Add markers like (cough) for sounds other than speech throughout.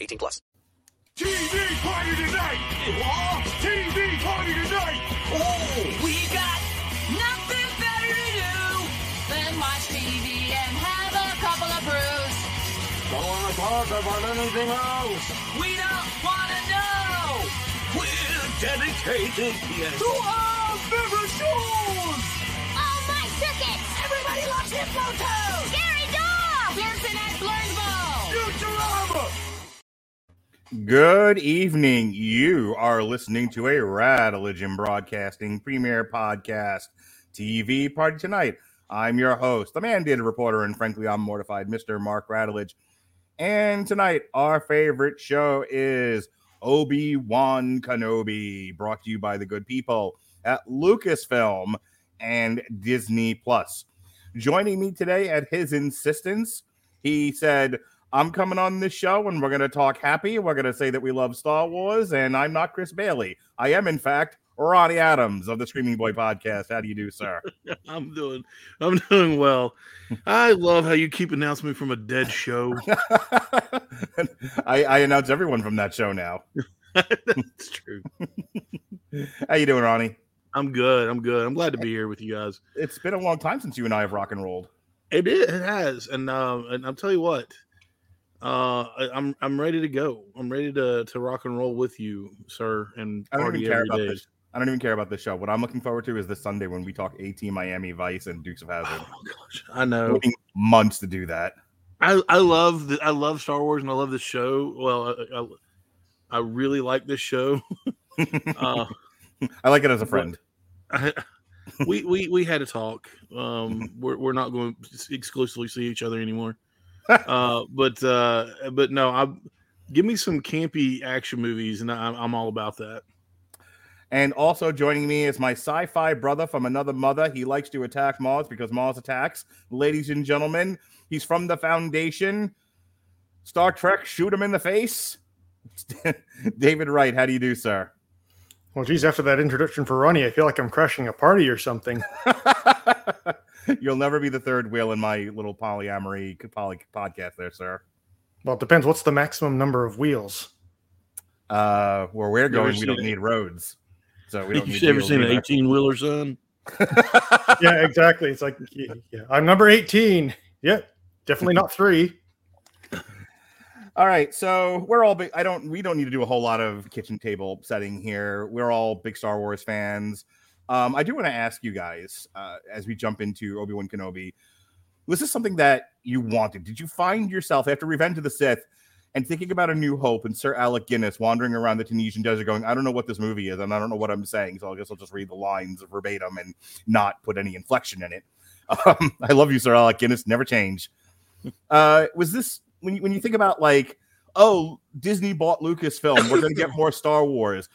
18 plus. TV party tonight! What? TV party tonight! Oh! We got nothing better to do than watch TV and have a couple of brews. Don't want to talk about anything else! We don't want to know. We're dedicated yes. to our favorite shows! Oh, my tickets! Everybody loves Hypnotoad! Gary Dog! Pearson at Blurnsville! Futurama! Good evening. You are listening to a Radeligion Broadcasting Premier Podcast TV Party Tonight. I'm your host, the mandated reporter, and frankly, I'm mortified, Mr. Mark Radulich. And tonight, our favorite show is Obi Wan Kenobi, brought to you by the good people at Lucasfilm and Disney Plus. Joining me today at his insistence, he said, I'm coming on this show and we're going to talk happy. We're going to say that we love Star Wars, and I'm not Chris Bailey. I am, in fact, Ronnie Adams of the Screaming Boy podcast. How do you do, sir? (laughs) I'm doing I'm doing well. (laughs) I love how you keep announcing me from a dead show. (laughs) I, I announce everyone from that show now. That's true. How you doing, Ronnie? I'm good. I'm good. I'm glad to be here with you guys. It's been a long time since you and I have rock and rolled. It is. It has, and uh, and I'll tell you what. Uh, I- I'm I'm ready to go. I'm ready to to rock and roll with you, sir, and I don't party even care every about day. this. I don't even care about this show. What I'm looking forward to is this Sunday when we talk AT Miami Vice and Dukes of Hazzard. Oh gosh, I know. Months to do that. I I love the I love Star Wars and I love the show. Well, I, I, I really like this show. (laughs) uh, I like it as a friend. I, (laughs) we we we had a talk. Um, we're we're not going to exclusively see each other anymore. Uh, but uh, but no, I give me some campy action movies, and I'm, I'm all about that. And also joining me is my sci-fi brother from another mother. He likes to attack Mars because Mars attacks. Ladies and gentlemen, he's from the Foundation. Star Trek, shoot him in the face. (laughs) David Wright, how do you do, sir? Well, geez, after that introduction for Ronnie, I feel like I'm crashing a party or something. (laughs) You'll never be the third wheel in my little polyamory poly podcast there, sir. Well, it depends. What's the maximum number of wheels? Uh, where we're going, we don't it? need roads. So we (laughs) don't need You ever seen an 18 wheeler, son? (laughs) (laughs) yeah, exactly. It's like, yeah, yeah, I'm number 18. Yeah, definitely not three. All right, so we're all big. I don't. We don't need to do a whole lot of kitchen table setting here. We're all big Star Wars fans. Um, I do want to ask you guys uh, as we jump into Obi Wan Kenobi. Was this something that you wanted? Did you find yourself after Revenge of the Sith and thinking about A New Hope and Sir Alec Guinness wandering around the Tunisian desert, going, "I don't know what this movie is, and I don't know what I'm saying, so I guess I'll just read the lines verbatim and not put any inflection in it." (laughs) Um, I love you, Sir Alec Guinness. Never change. (laughs) Uh, was this when you, when you think about like, oh, Disney bought Lucasfilm, we're going to get (laughs) more Star Wars.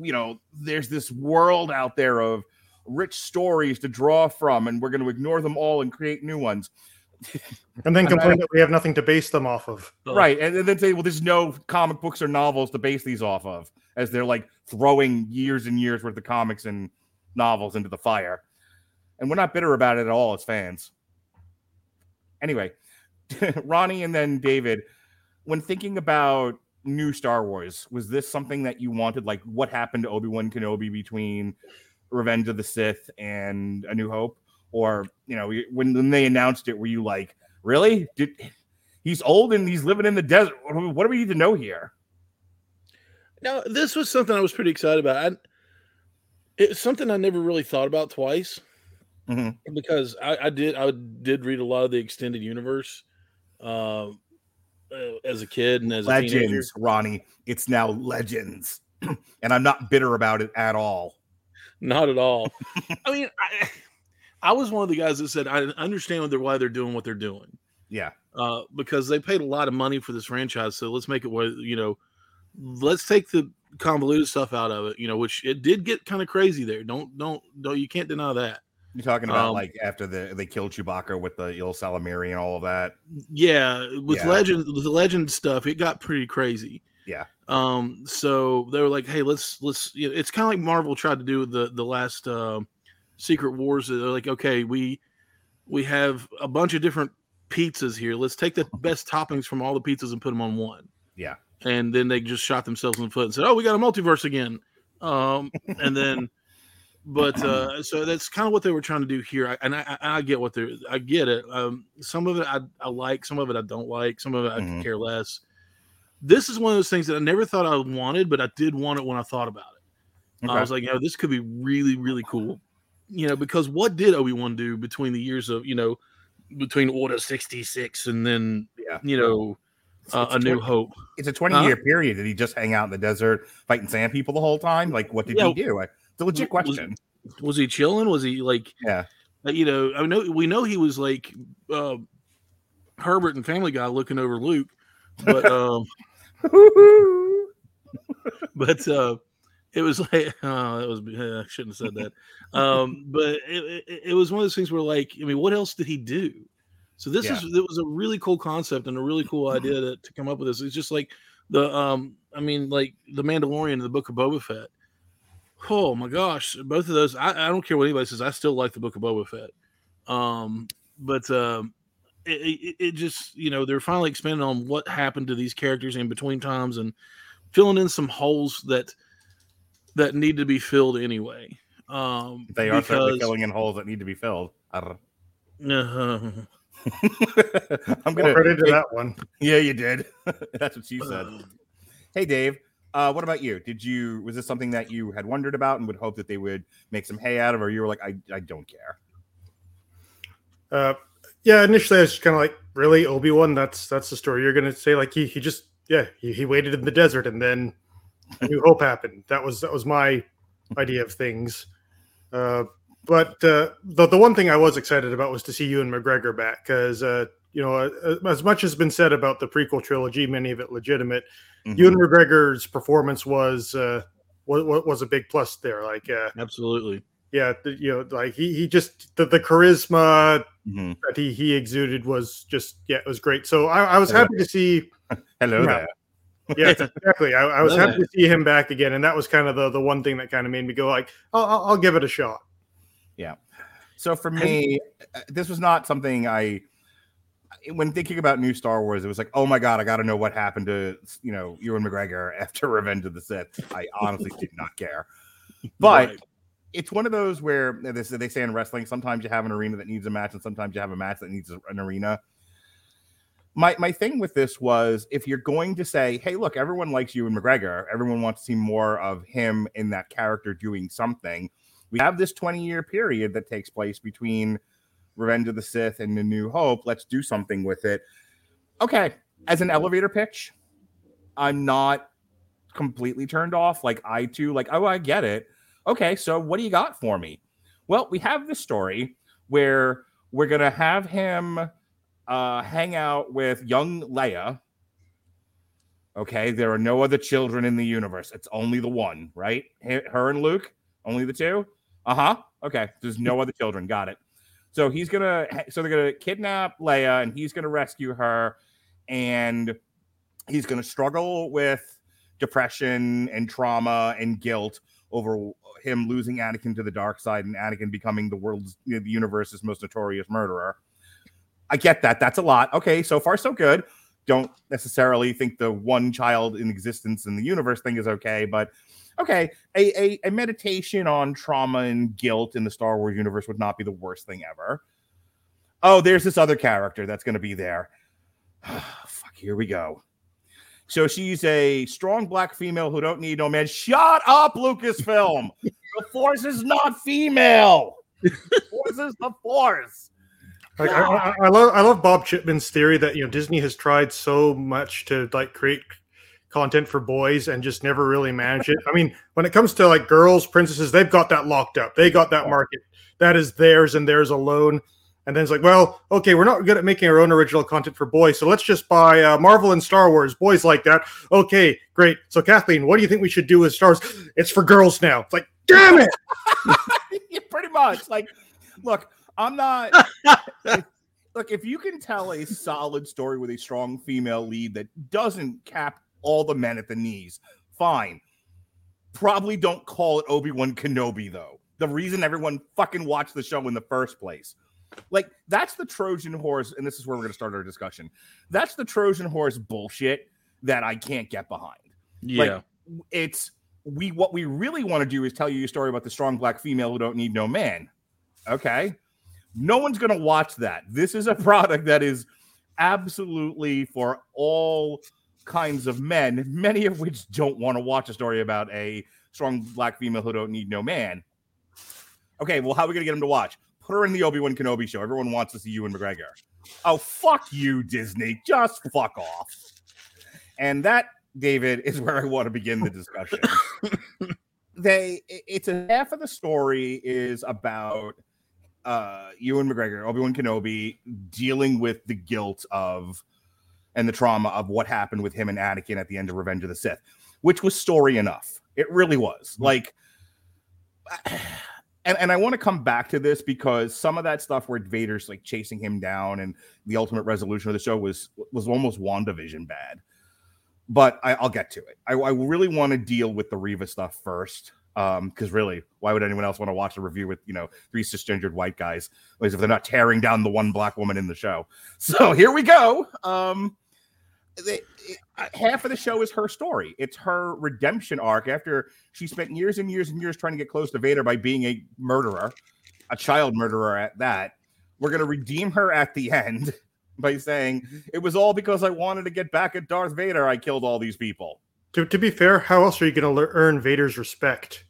You know, there's this world out there of rich stories to draw from, and we're going to ignore them all and create new ones. And then (laughs) And I- complain that we have nothing to base them off of. Right. And then say, well, there's no comic books or novels to base these off of, as they're like throwing years and years worth of comics and novels into the fire. And we're not bitter about it at all as fans. Anyway, (laughs) Ronnie and then David, when thinking about new Star Wars, was this something that you wanted? Like what happened to Obi-Wan Kenobi between Revenge of the Sith and A New Hope? Or, you know, when, when they announced it, were you like, really? Did He's old and he's living in the desert. What do we, what do we need to know here? Now, this was something I was pretty excited about. I, it's something I never really thought about twice Mhm. because I, I did I did read a lot of the extended universe um, uh, as a kid and as a teenager. Legends, Ronnie. It's now legends, (clears throat) and I'm not bitter about it at all. Not at all. (laughs) I mean, I, I was one of the guys that said I understand why they're, why they're doing what they're doing Yeah, uh, because they paid a lot of money for this franchise. So let's make it where you know, let's take the convoluted stuff out of it. You know, which it did get kind of crazy there. Don't don't don't you can't deny that. You're talking about Um, like after the they killed Chewbacca with the ysalamiri and all of that. Yeah, with Yeah. legend with the legend stuff, it got pretty crazy. Yeah, Um, so they were like, "Hey, let's let's." You know, it's kind of like Marvel tried to do the the last um Secret Wars. They're like, "Okay, we we have a bunch of different pizzas here. Let's take the (laughs) best toppings from all the pizzas and put them on one." yeah. And then they just shot themselves in the foot and said, "Oh, we got a multiverse again." Um, and then, but uh, so that's kind of what they were trying to do here. I, and I, I, I get what they're, I get it. Um, some of it I, I like, some of it I don't like, some of it I Mhm. care less. This is one of those things that I never thought I wanted, but I did want it when I thought about it. I was like, you know, this could be really, really cool. You know, because what did Obi Wan do between the years of, you know, between Order sixty six and then, Yeah. you know, uh, It's a New Hope. It's a 20 Huh? year period. Did he just hang out in the desert fighting sand people the whole time? Like, what did Yeah. he do? It's a legit question. Was he chilling? Was he like, Yeah. uh, you know, I know we know he was like uh, Herbert and Family Guy looking over Luke, but (laughs) um, (laughs) but uh, it was like (laughs) oh, that was I shouldn't have said that. Um, but it, it, it was one of those things where like I mean, what else did he do? So this Yeah. is it was a really cool concept and a really cool idea to, to come up with this. It's just like the um, I mean, like the Mandalorian and the Book of Boba Fett. Oh my gosh, both of those. I, I don't care what anybody says. I still like the Book of Boba Fett. Um, but um, it, it, it just you know they're finally expanding on what happened to these characters in between times and filling in some holes that that need to be filled anyway. Um, They are certainly because- filling in holes that need to be filled. I don't Uh, I'm gonna credit to hey, that one. Yeah, you did. (laughs) That's what she said. Uh. hey, Dave. Uh, what about you? Did you was this something that you had wondered about and would hope that they would make some hay out of, or you were like, I, I don't care. Uh, yeah, initially I was kind of like, really, Obi Wan? That's that's the story you're gonna say? Like he he just yeah he, he waited in the desert and then New Hope happened. That was that was my idea of things. Uh, but uh, the the one thing I was excited about was to see Ewan McGregor back because uh, you know as much has been said about the prequel trilogy, many of it legitimate. Mhm. Ewan McGregor's performance was uh, was was a big plus there. Like uh, absolutely. yeah, you know, like he he just the, the charisma Mhm. that he he exuded was just yeah, it was great. So I, I was happy to see. (laughs) Hello Yeah. there. Yeah, (laughs) exactly. I, I was happy to see him back again, and that was kind of the the one thing that kind of made me go like, I'll, I'll, I'll give it a shot. Yeah. So for me, uh, this was not something I. When thinking about new Star Wars, it was like, oh my god, I got to know what happened to you know Ewan McGregor (laughs) after Revenge of the Sith. I honestly did not care, but Right. it's one of those where uh, this they say in wrestling, sometimes you have an arena that needs a match, and sometimes you have a match that needs an arena. My my thing with this was if you're going to say, hey, look, everyone likes Ewan McGregor, everyone wants to see more of him in that character doing something. We have this 20 year period that takes place between Revenge of the Sith and The New Hope. Let's do something with it. Okay, as an elevator pitch, I'm not completely turned off. Like I too, like, oh, I get it. Okay, so what do you got for me? Well, we have this story where we're gonna have him uh hang out with young Leia. Okay, there are no other children in the universe. It's only the one, right? Her and Luke, only the two. Uh huh. Okay, there's no other children. Got it. So he's gonna, so they're gonna kidnap Leia, and he's gonna rescue her, and he's gonna struggle with depression and trauma and guilt over him losing Anakin to the dark side and Anakin becoming the world's, the universe's most notorious murderer. I get that. That's a lot. Okay, so far so good. Don't necessarily think the one child in existence in the universe thing is okay, but okay, a, a, a meditation on trauma and guilt in the Star Wars universe would not be the worst thing ever. Oh, there's this other character that's going to be there. (sighs) Fuck, here we go. So she's a strong black female who don't need no man. Shut up, Lucasfilm. (laughs) the Force is not female. The Force is the Force. Like, I, I, I love I love Bob Chipman's theory that you know Disney has tried so much to like create content for boys and just never really manage it. I mean, when it comes to like girls, princesses, they've got that locked up. They got that market. That is theirs and theirs alone. And then it's like, well, okay, we're not good at making our own original content for boys, so let's just buy uh, Marvel and Star Wars. Boys like that. Okay, great. So Kathleen, what do you think we should do with Star Wars? It's for girls now. It's like, damn it. (laughs) yeah, pretty much. Like, look, I'm not. (laughs) look, if you can tell a solid story with a strong female lead that doesn't cap all the men at the knees, fine. Probably don't call it Obi Wan Kenobi though. The reason everyone fucking watched the show in the first place. Like that's the Trojan horse, and this is where we're going to start our discussion. That's the Trojan horse bullshit that I can't get behind. Yeah. Like, it's we what we really want to do is tell you a story about the strong black female who don't need no man. Okay. No one's going to watch that. This is a (laughs) product that is absolutely for all kinds of men, many of which don't want to watch a story about a strong black female who don't need no man. Okay, well, how are we going to get them to watch? Put her in the Obi Wan Kenobi show. Everyone wants to see Ewan McGregor. Oh, fuck you, Disney. Just fuck off. And that, David, is where I want to begin the discussion. (laughs) they, it's a half of the story is about uh Ewan McGregor, Obi Wan Kenobi, dealing with the guilt of and the trauma of what happened with him and Anakin at the end of Revenge of the Sith, which was story enough. It really was. Like, (sighs) and, and I want to come back to this because some of that stuff where Vader's like chasing him down and the ultimate resolution of the show was was almost WandaVision bad. But I, will get to it. I, I really want to deal with the Reva stuff first um because really why would anyone else want to watch a review with you know three cisgendered white guys if they're not tearing down the one black woman in the show (laughs) so here we go um they, it, half of the show is her story. It's her redemption arc after she spent years and years and years trying to get close to vader by being a murderer a child murderer at that. We're going to redeem her at the (laughs) end by saying mm-hmm. it was all because i wanted to get back at darth vader. I killed all these people. To, to be fair, how else are you going to earn Vader's respect?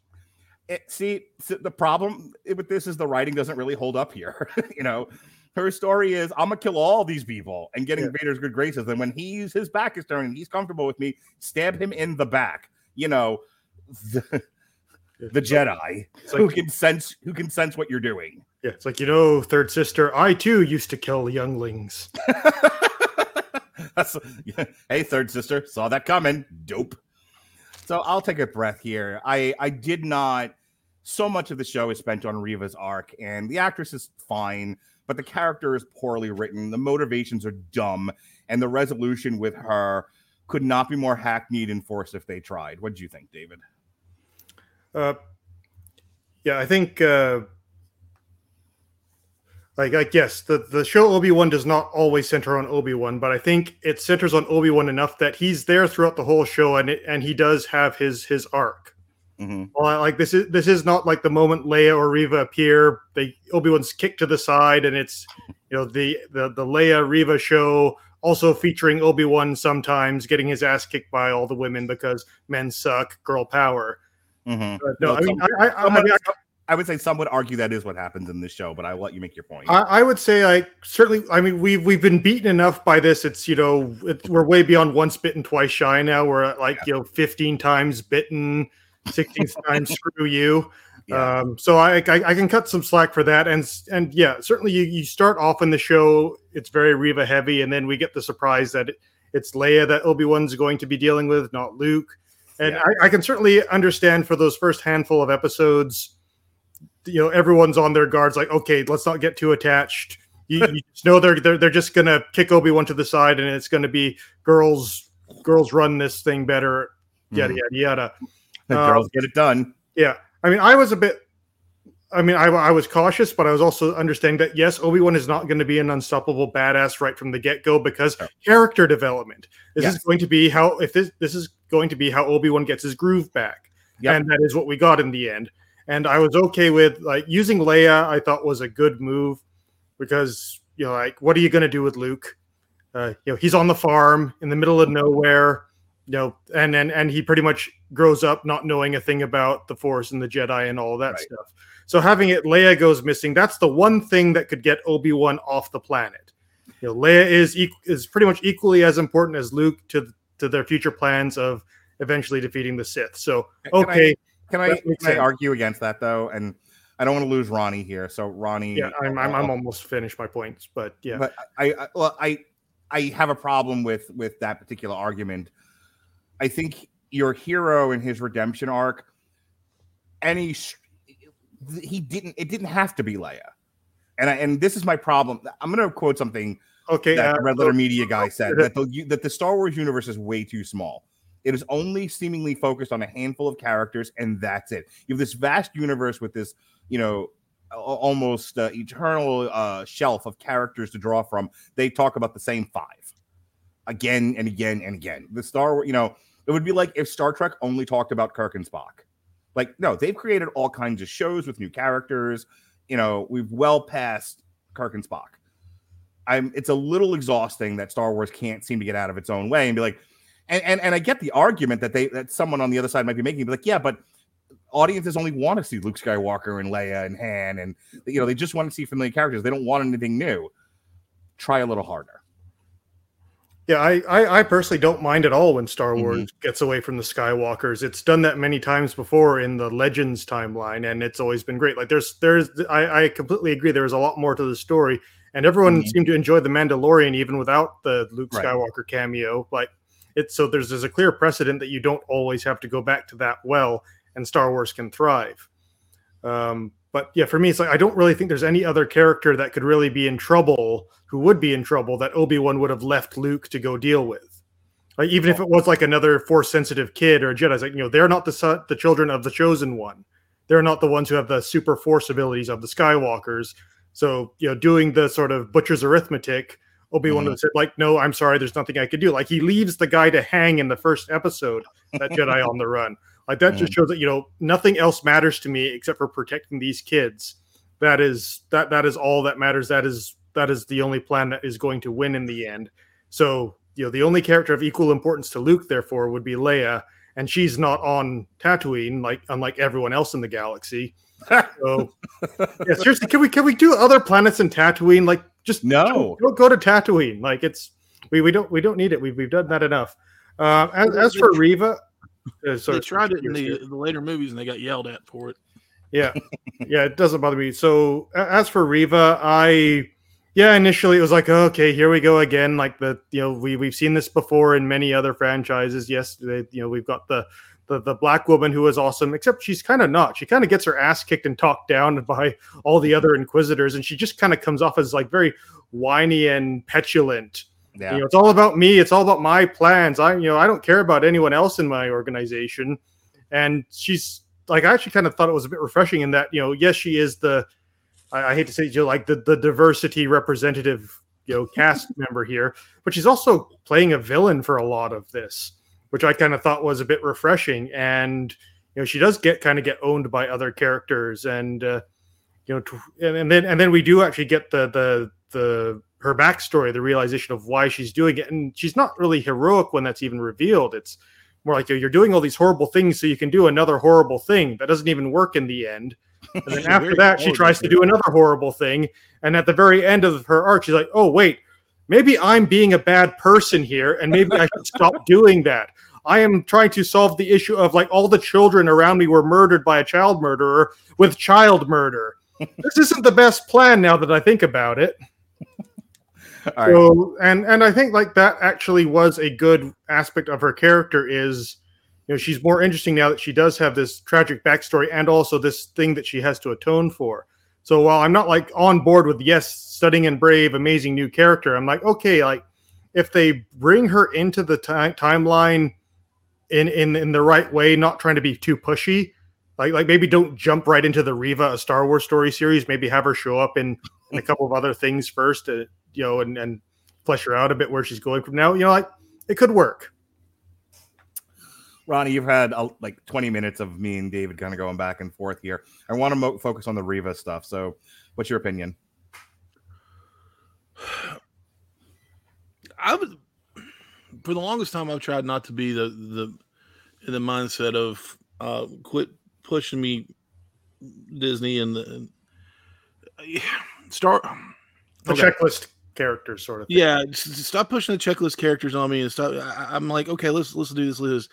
it, see the problem with this is the writing doesn't really hold up here (laughs) you know her story is i'm gonna kill all these people and getting Yeah. vader's good graces and when he's his back is turned and he's comfortable with me stab him in the back you know the, the jedi It's who can sense who can sense what you're doing Yeah, it's like you know, third sister. I too used to kill younglings. (laughs) That's (laughs) hey, third sister, saw that coming. Dope. So I'll take a breath here. I I did not. So much of the show is spent on Reva's arc, and the actress is fine, but the character is poorly written. The motivations are dumb, and the resolution with her could not be more hackneyed and forced if they tried. What do you think, David? Uh, yeah, I think uh, like like yes, the the show Obi Wan does not always center on Obi Wan, but I think it centers on Obi Wan enough that he's there throughout the whole show, and it, and he does have his his arc. Mhm. Well, like this is this is not like the moment Leia or Reva appear, they Obi Wan's kicked to the side, and it's you know the the the Leia Reva show also featuring Obi Wan sometimes getting his ass kicked by all the women because men suck, girl power. Mhm. But no, Well, I mean, some- I, I, I, mean, I would say some would argue that is what happens in this show, but I'll let you make your point. I, I would say like certainly. I mean, we've we've been beaten enough by this. It's you know it, we're way beyond once bitten, twice shy now. We're at like you know fifteen times bitten, sixteen times (laughs) screw you. Yeah. Um, so I, I I can cut some slack for that, and and yeah, certainly you, you start off in the show. It's very Reva heavy, and then we get the surprise that it, it's Leia that Obi Wan's going to be dealing with, not Luke. And Yeah. I, I can certainly understand for those first handful of episodes you know everyone's on their guards like okay let's not get too attached you, you just know they're, they're they're just gonna kick obi-wan to the side and it's gonna be girls girls run this thing better yada Mhm. yada yada The Um, girls get it done. yeah i mean i was a bit i mean i, I was cautious but i was also understanding that yes obi-wan is not going to be an unstoppable badass right from the get-go because Sure. character development this is going to be how if this this is going to be how obi-wan gets his groove back Yep. and that is what we got in the end and i was okay with like using leia i thought was a good move because you know like what are you going to do with luke uh, you know he's on the farm in the middle of nowhere you know and and and he pretty much grows up not knowing a thing about the force and the jedi and all that Right. stuff so having it leia goes missing that's the one thing that could get obi-wan off the planet you know leia is is pretty much equally as important as luke to to their future plans of eventually defeating the sith so Can I- okay Can I, can I argue against that though? And I don't want to lose Ronnie here. So Ronnie, yeah i'm, I'm, uh, I'm almost finished my points but yeah But I, I well, I I have a problem with with that particular argument. I think your hero in his redemption arc, any he didn't. It didn't have to be Leia, and I, and this is my problem. I'm going to quote something okay that uh, the Red Letter so- Media guy said that the that the Star Wars universe is way too small. It is only seemingly focused on a handful of characters, and that's it. You have this vast universe with this, you know, almost uh, eternal uh, shelf of characters to draw from. They talk about the same five again and again and again. The Star, Wars, you know, it would be like if Star Trek only talked about Kirk and Spock. Like, no, they've created all kinds of shows with new characters. You know, we've well past Kirk and Spock. I'm it's a little exhausting that Star Wars can't seem to get out of its own way and be like, and and, and I get the argument that they that someone on the other side might be making, be like, yeah, but audiences only want to see Luke Skywalker and Leia and Han, and you know, they just want to see familiar characters. They don't want anything new. Try a little harder. Yeah, I, I, I personally don't mind at all when Star Mm-hmm. Wars gets away from the Skywalkers. It's done that many times before in the Legends timeline, and it's always been great. Like there's there's I, I completely agree. There's a lot more to the story, and everyone Mhm. seemed to enjoy the Mandalorian even without the Luke Right. Skywalker cameo. Like it's so there's there's a clear precedent that you don't always have to go back to that well, and Star Wars can thrive. Um, but yeah, for me, it's like I don't really think there's any other character that could really be in trouble, who would be in trouble that Obi Wan would have left Luke to go deal with. Like even if it was like another Force sensitive kid or a Jedi, it's like you know they're not the son, the children of the chosen one. They're not the ones who have the super Force abilities of the Skywalkers. So you know, doing the sort of butcher's arithmetic, Obi Wan mm-hmm. would have said like, "No, I'm sorry, there's nothing I could do." Like he leaves the guy to hang in the first episode, that Jedi on the run. Like that just shows that you know nothing else matters to me except for protecting these kids. That is that that is all that matters. That is that is the only plan that is going to win in the end. So you know the only character of equal importance to Luke, therefore, would be Leia, and she's not on Tatooine like unlike everyone else in the galaxy. (laughs) So yeah, seriously, can we can we do other planets in Tatooine? Like just No. don't go to Tatooine. Like it's we, we don't we don't need it. We've we've done that enough. Uh, as, as for Reva, (laughs) they tried it in the, the later movies and they got yelled at for it. Yeah, (laughs) yeah, it doesn't bother me. So as for Reva, I yeah, initially it was like okay, here we go again. Like the you know we we've seen this before in many other franchises. Yes, they, you know we've got the the the black woman who is awesome, except she's kind of not. She kind of gets her ass kicked and talked down (laughs) by all the other Inquisitors, and she just kind of comes off as like very whiny and petulant. Yeah. You know, it's all about me. It's all about my plans. I, you know, I don't care about anyone else in my organization. And she's like, I actually kind of thought it was a bit refreshing in that, you know, yes, she is the, I, I hate to say, you know, like the the diversity representative, you know, cast (laughs) member here, but she's also playing a villain for a lot of this, which I kind of thought was a bit refreshing. And you know, she does get kind of get owned by other characters, and uh, you know, and, and then and then we do actually get the the the her backstory, the realization of why she's doing it, and she's not really heroic when that's even revealed. It's more like you're doing all these horrible things so you can do another horrible thing that doesn't even work in the end. And then (laughs) after that, she tries to do another horrible thing, and at the very end of her arc, she's like, "Oh wait, maybe I'm being a bad person here, and maybe I should stop (laughs) doing that." I am trying to solve the issue of like all the children around me were murdered by a child murderer with child murder. (laughs) this isn't the best plan now that I think about it. All right. So and and I think like that actually was a good aspect of her character is you know she's more interesting now that she does have this tragic backstory and also this thing that she has to atone for. So while I'm not like on board with yes, studying and brave, amazing new character, I'm like okay, like if they bring her into the ti- timeline in in in the right way, not trying to be too pushy, like like maybe don't jump right into the Reva a Star Wars story series. Maybe have her show up in, in a couple of other things first, to, you know, and and flesh her out a bit where she's going from now. You know, like it could work. Ronnie, you've had uh, like 20 minutes of me and David kind of going back and forth here. I want to mo- focus on the Reva stuff. So, what's your opinion? I was for the longest time I've tried not to be the the in the mindset of uh quit pushing me Disney and the and, yeah, start The okay. checklist characters, sort of. Thing. Yeah, stop pushing the checklist characters on me and stop. I, I'm like, okay, let's let's do this. Liz.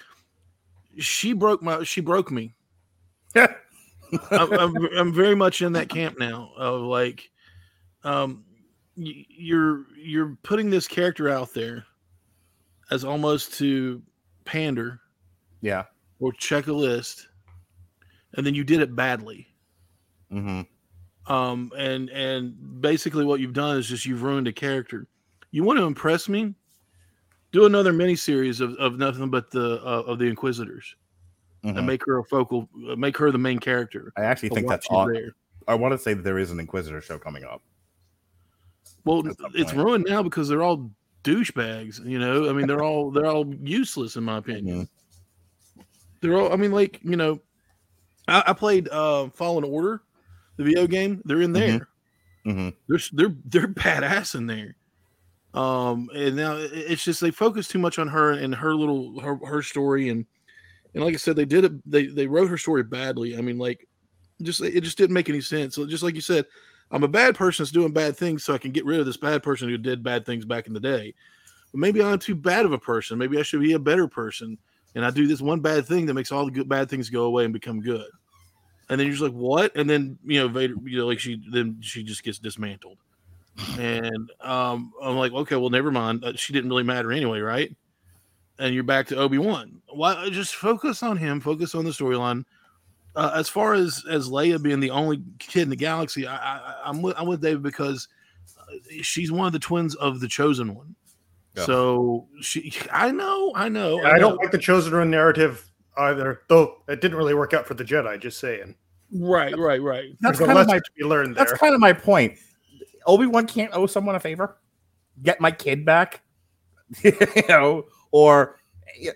She broke my. She broke me. (laughs) I'm, I'm, I'm very much in that camp now of like, um, you're you're putting this character out there as almost to pander Yeah. or check a list, and then you did it badly. Mm-hmm. Um and and basically what you've done is just you've ruined a character you want to impress me do another mini series of, of nothing but the uh, of the inquisitors Mhm. and make her a focal uh, make her the main character I actually think that's on. there. I want to say that there is an Inquisitor show coming up. well it's point. ruined now because they're all douchebags you know i mean they're all they're all useless in my opinion they're all i mean like you know i, I played uh fallen order the video game they're in there Mm-hmm. they're they're they're badass in there. Um, and now it's just they focus too much on her and her little her, her story and and like I said, they did it. They they wrote her story badly. I mean, like, just it just didn't make any sense. So just like you said, I'm a bad person that's doing bad things, so I can get rid of this bad person who did bad things back in the day. But maybe I'm too bad of a person. Maybe I should be a better person. And I do this one bad thing that makes all the good bad things go away and become good. And then you're just like, what? And then you know, Vader, you know, like she then she just gets dismantled. And um, I'm like, okay, well, never mind. Uh, She didn't really matter anyway, right? And you're back to Obi Wan. Why? Just focus on him. Focus on the storyline. Uh, as far as as Leia being the only kid in the galaxy, I, I, I'm with I'm with David because uh, she's one of the twins of the chosen one. Yeah. So she, I know, I know, I don't like the chosen one narrative either, though it didn't really work out for the Jedi. Just saying. Right, right, right. That's There's a kind of my to be learned there. That's kind of my point. Obi Wan can't owe someone a favor. Get my kid back, (laughs) you know, or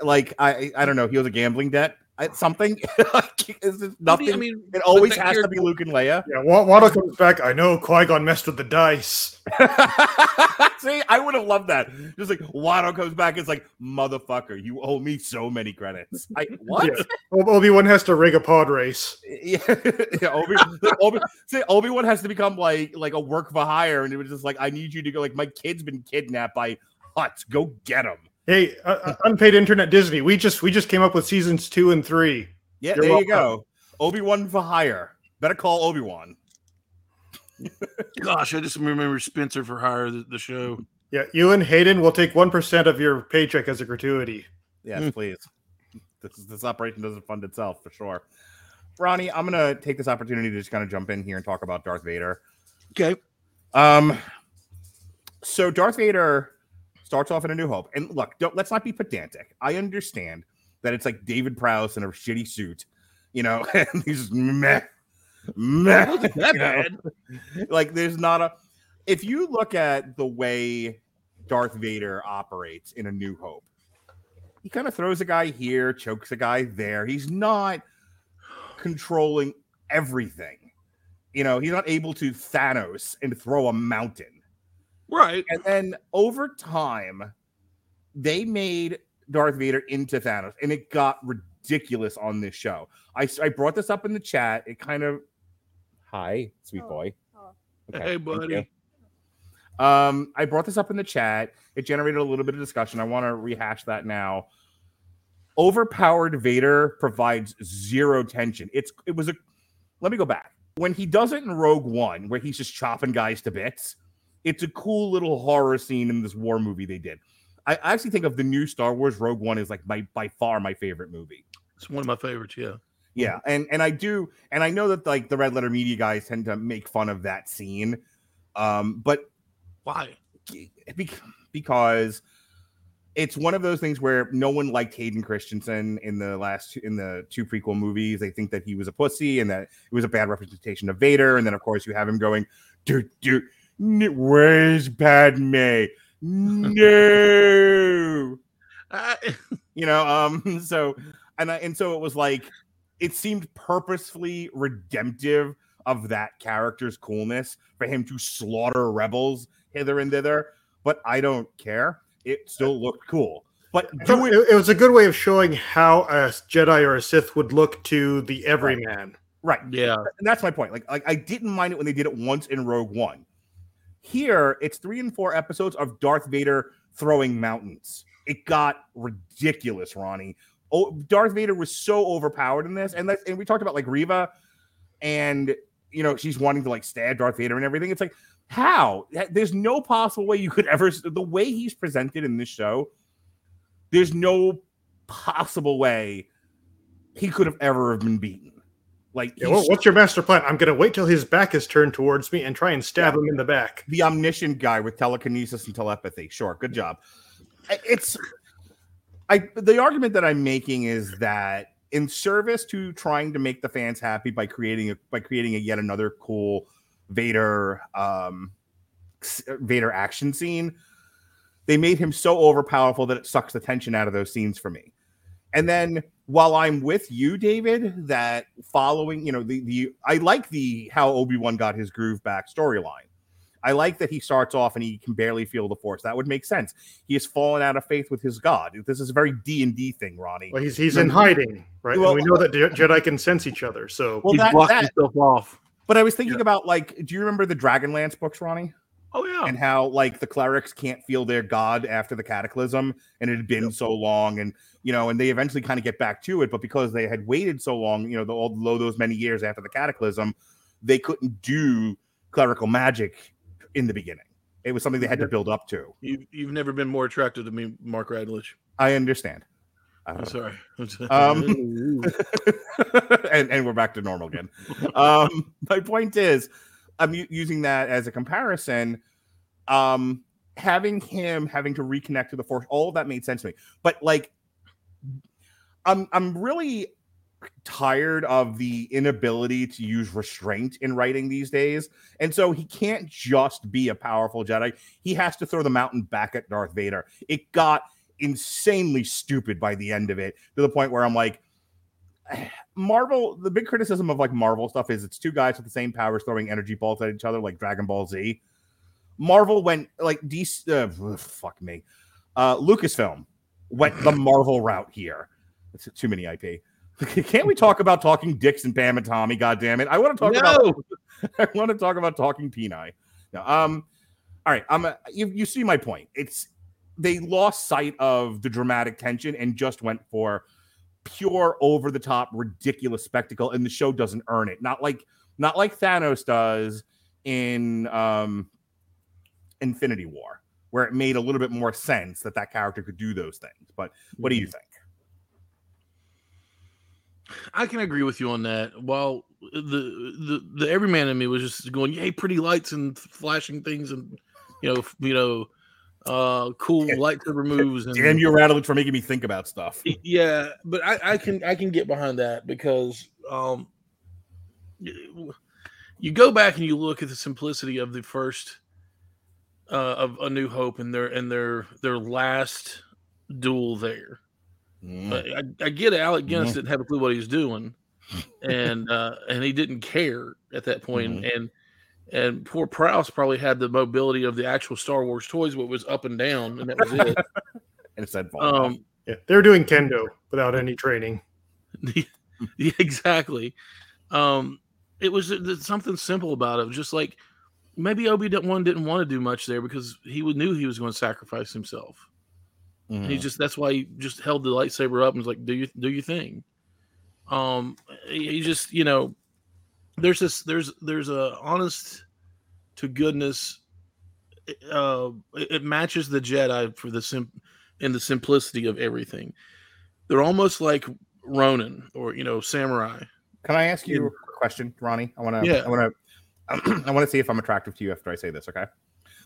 like I I don't know. He owes a gambling debt. I, something. (laughs) Like, is this nothing. I mean, it always but that has to be Luke and Leia. Yeah, Wa- Watto comes back. I know Qui Gon messed with the dice. (laughs) See, I would have loved that. Just like Watto comes back, it's like motherfucker, you owe me so many credits. I (laughs) what? Obi Wan has to rig a pod race. Yeah, yeah Obi, Obi, say Obi Wan has to become like like a work for hire, and it was just like, I need you to go. Like my kid's been kidnapped by Hutts. Go get him. Hey, uh, uh, unpaid internet Disney. We just we just came up with seasons two and three. Yeah, You're there welcome. you go. Obi Wan for hire. Better call Obi Wan. (laughs) Gosh, I just remember Spencer for Hire, the, the show. Yeah, you and Hayden will take one percent of your paycheck as a gratuity. Yes, please. This this operation doesn't fund itself for sure. Ronnie, I'm gonna take this opportunity to just kind of jump in here and talk about Darth Vader. Okay. Um. So Darth Vader starts off in A New Hope, and look, don't let's not be pedantic. I understand that it's like David Prowse in a shitty suit, you know, (laughs) and he's just meh, meh. That you know? bad. (laughs) like there's not a if you look at the way Darth Vader operates in A New Hope, he kind of throws a guy here, chokes a guy there. He's not controlling everything. You know, he's not able to Thanos and throw a mountain. Right. And then over time, they made Darth Vader into Thanos, and it got ridiculous on this show. I, I brought this up in the chat. It kind of, hi, sweet boy. Okay, Hey, buddy. Um, I brought this up in the chat. It generated a little bit of discussion. I want to rehash that now. Overpowered Vader provides zero tension. It's it was a let me go back. When he does it in Rogue One, where he's just chopping guys to bits, it's a cool little horror scene in this war movie they did. I I actually think of the new Star Wars Rogue One is like my by far my favorite movie. It's one of my favorites. Yeah. Yeah, and and I do, and I know that like the Red Letter Media guys tend to make fun of that scene, um, but Why? because it's one of those things where no one liked Hayden Christensen in the last two, in the two prequel movies. They think that he was a pussy and that it was a bad representation of Vader. And then of course you have him going, dude, dude, where's Padme? No, (laughs) (laughs) you know. Um, (laughs) so and I, and so it was like it seemed purposefully redemptive of that character's coolness for him to slaughter rebels hither and thither. But I don't care. It still looked cool. But I it, it was a good way of showing how a Jedi or a Sith would look to the everyman. Right. Yeah. And that's my point. Like, like I didn't mind it when they did it once in Rogue One. Here, it's three and four episodes of Darth Vader throwing mountains. It got ridiculous, Ronnie. Oh, Darth Vader was so overpowered in this, and that's and we talked about like Reva, and you know she's wanting to like stab Darth Vader and everything. It's like how? There's no possible way you could (laughs) ever the way he's presented in this show. There's no possible way he could have ever have been beaten. Like, Yeah, well, what's your master plan? I'm going to wait till his back is turned towards me and try and stab him in the back. the omniscient guy with telekinesis and telepathy. Sure, good job. It's I the argument that I'm making is that in service to trying to make the fans happy by creating a by creating a yet another cool Vader um Vader action scene, they made him so overpowerful that it sucks the tension out of those scenes for me. And then while I'm with you, David, that following, you know, the the I like the how Obi-Wan got his groove back storyline. I like that he starts off and he can barely feel the force. That would make sense. He has fallen out of faith with his god. This is a very D and D thing, Ronnie. Well, he's he's in hiding, right? Well- and we know that Jedi can sense each other. So Well, He's that- blocked that- himself off. But I was thinking about like, do you remember the Dragonlance books, Ronnie? Oh yeah. And how like the clerics can't feel their god after the cataclysm, and it had been so long, and you know, and they eventually kind of get back to it, but because they had waited so long, you know, the although those many years after the cataclysm, they couldn't do clerical magic in the beginning. It was something they had to build up to. You you've never been more attractive to me, Mark Radulich. I understand. I'm sorry. (laughs) Um, (laughs) (laughs) and, and we're back to normal again. Um, my point is, I'm u- using that as a comparison. Um, having him having to reconnect to the force, all of that made sense to me. But like, I'm I'm really tired of the inability to use restraint in writing these days. And so he can't just be a powerful Jedi. He has to throw the mountain back at Darth Vader. It got insanely stupid by the end of it to the point where I'm like, (sighs) Marvel, the big criticism of like Marvel stuff is it's two guys with the same powers throwing energy balls at each other, like Dragon Ball Z. Marvel went like DC, uh, (sighs) fuck me. Uh, Lucasfilm went the (laughs) Marvel route here. It's too many IP. (laughs) Can't we talk about talking dicks and Pam and Tommy? God damn it! I want to talk about. (laughs) I want to talk about talking Peni. No, um, all right. I'm. A, you, you see my point. It's they lost sight of the dramatic tension and just went for pure over the top ridiculous spectacle and the show doesn't earn it not like not like thanos does in um infinity war where it made a little bit more sense that that character could do those things but what do you think I can agree with you on that. While the the the everyman in me was just going, "Yay, pretty lights and flashing things, and you know, you know, uh, cool lightsaber moves." And damn you rattled for making me think about stuff yeah, but I, I can I can get behind that because um, you go back and you look at the simplicity of the first uh, of A New Hope and their and their their last duel there. Mm. Uh, I, I get it. Alec Guinness Mhm. didn't have a clue what he was doing, and uh, and he didn't care at that point. Mhm. And and poor Prowse probably had the mobility of the actual Star Wars toys, what was up and down, and that was it. (laughs) and it said um, yeah, they're doing kendo without any training. (laughs) yeah, exactly. Um, it was something simple about it. It was Just like maybe Obi Wan didn't want to do much there because he knew he was going to sacrifice himself. And he just that's why he just held the lightsaber up and was like, "Do you do your thing." Um, he just you know, there's this there's there's a honest to goodness. Uh, it matches the Jedi for the sim in the simplicity of everything. They're almost like Ronin or you know samurai. Can I ask you a question, Ronnie? I want to. Yeah. I want to. (clears throat) I want to see if I'm attractive to you after I say this. Okay.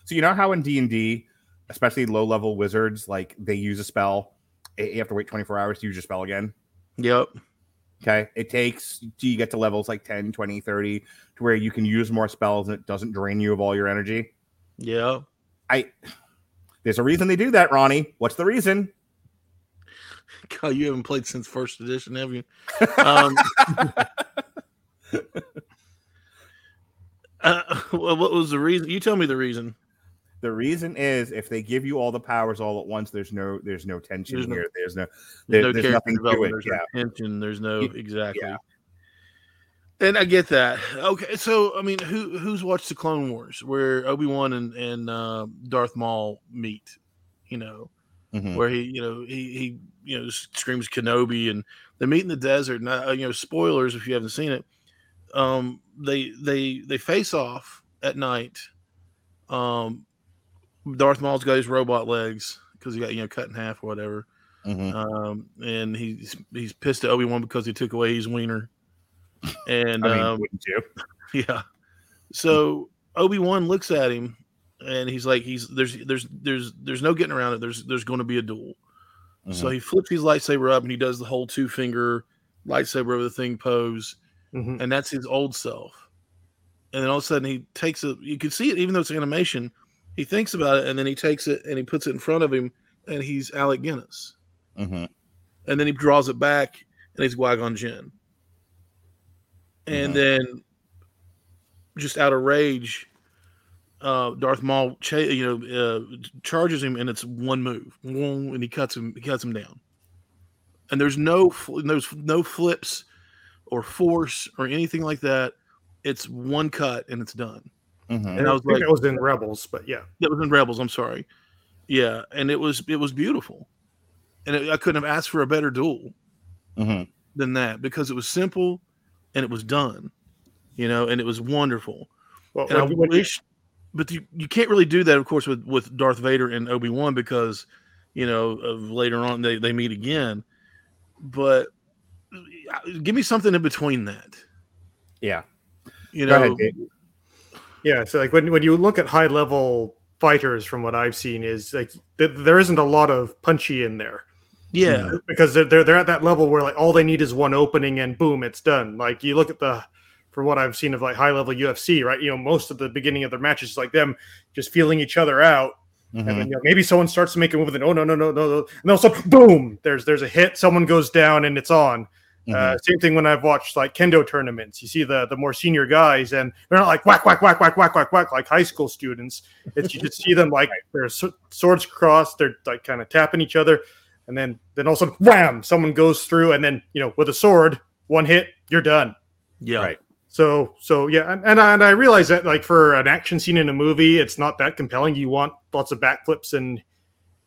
So you know how in D and D, especially low level wizards, like they use a spell, you have to wait 24 hours to use your spell again. Yep. Okay. It takes till you get to levels like 10, 20, 30 to where you can use more spells and it doesn't drain you of all your energy. Yeah. I. There's a reason they do that, Ronnie. What's the reason? (laughs) God, you haven't played since first edition, have you? (laughs) Um, (laughs) uh, (laughs) well, what was the reason? You tell me the reason. The reason is if they give you all the powers all at once, there's no there's no tension There's no- here. there's no There's no there's character nothing to it. There's Yeah. no tension. There's no exactly. yeah. And I get that. Okay, so I mean, who who's watched the Clone Wars where Obi Wan and and uh, Darth Maul meet? You know, Mhm. where he you know he he you know screams Kenobi and they meet in the desert. And uh, you know, spoilers if you haven't seen it. Um, they they they face off at night. Um, Darth Maul's got his robot legs because he got you know cut in half or whatever. Mhm. Um, and he's he's pissed at Obi Wan because he took away his wiener. (laughs) And I mean, um, wouldn't you? (laughs) yeah. So Obi Wan looks at him, and he's like, "He's there's there's there's there's no getting around it. There's there's going to be a duel." So Mhm. he flips his lightsaber up, and he does the whole two finger lightsaber over the thing pose, Mhm. and that's his old self. And then all of a sudden, he takes it. You can see it, even though it's animation. He thinks about it, and then he takes it and he puts it in front of him, and he's Alec Guinness. Mhm. And then he draws it back, and he's Qui-Gon Jinn. And Mhm. then, just out of rage, uh, Darth Maul, cha- you know, uh, charges him, and it's one move, and he cuts him, he cuts him down. And there's no, fl- there's no flips, or force, or anything like that. It's one cut, and it's done. Mhm. And I was think like, that was in Rebels, but yeah. that was in Rebels. I'm sorry. Yeah, and it was it was beautiful, and it, I couldn't have asked for a better duel Mhm. than that because it was simple, and it was done, you know, and it was wonderful. Well, and I when- when- wish, but you, you can't really do that, of course, with with Darth Vader and Obi Wan because, you know, of later on they they meet again, but give me something in between that, Yeah. you know. ahead, Yeah, so like when when you look at high level fighters, from what I've seen, is like th- there isn't a lot of punchy in there yeah, mm-hmm. because they're, they're they're at that level where like all they need is one opening and boom, it's done. Like you look at the from what I've seen of like high level UFC, right? You know, most of the beginning of their matches is like them just feeling each other out. And mm-hmm. then you know, maybe someone starts to make a move, and then oh no no no no no, and also boom, there's there's a hit, someone goes down, and it's on. Uh, same thing when I've watched like kendo tournaments. You see the the more senior guys, and they're not like whack whack whack whack whack whack whack like high school students. It's you just see them like their swords crossed, they're like kind of tapping each other, and then then all of a sudden wham, someone goes through, and then you know with a sword, one hit, you're done. yeah, Right. So so yeah, and, and I, and I realize that like for an action scene in a movie, it's not that compelling. You want lots of backflips and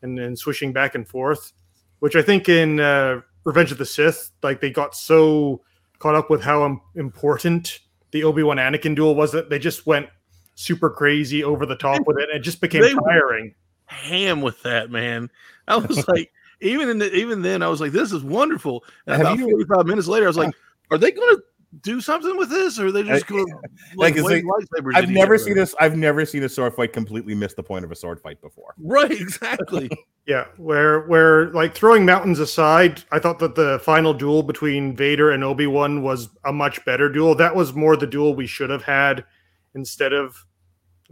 and and swishing back and forth, which I think in uh, Revenge of the Sith, like they got so caught up with how important the Obi Wan Anakin duel was that they just went super crazy over the top with it, and it just became They were- tiring. ham with that, man. I was (laughs) like, even in the, even then, I was like, this is wonderful. And Have about you- 45 minutes later, I was like, are they going to do something with this, or are they just go (laughs) Like, like, it's wave like- lightsabers? I've never seen this. I've never seen a sword fight completely miss the point of a sword fight before. Right, exactly. (laughs) Yeah, where where like throwing mountains aside, I thought that the final duel between Vader and Obi Wan was a much better duel. That was more the duel we should have had instead of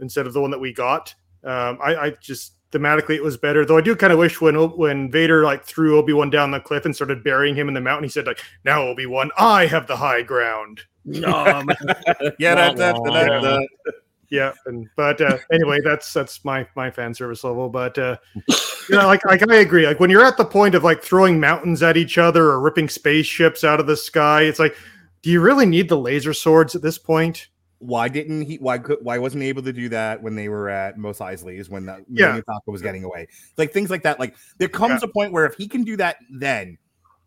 instead of the one that we got. Um, I, I just thematically it was better, though. I do kind of wish when when Vader like threw Obi Wan down the cliff and started burying him in the mountain, he said like, "Now Obi Wan, I have the high ground." No, man. (laughs) yeah, that, that, that, that, yeah and but uh, anyway that's that's my my fan service level but uh you know like, like i agree like when you're at the point of like throwing mountains at each other or ripping spaceships out of the sky it's like do you really need the laser swords at this point why didn't he? Why could? Why wasn't he able to do that when they were at Mos Eisley's when the Yeah. Falcon was getting away? Like things like that. Like there comes a point where if he can do that, then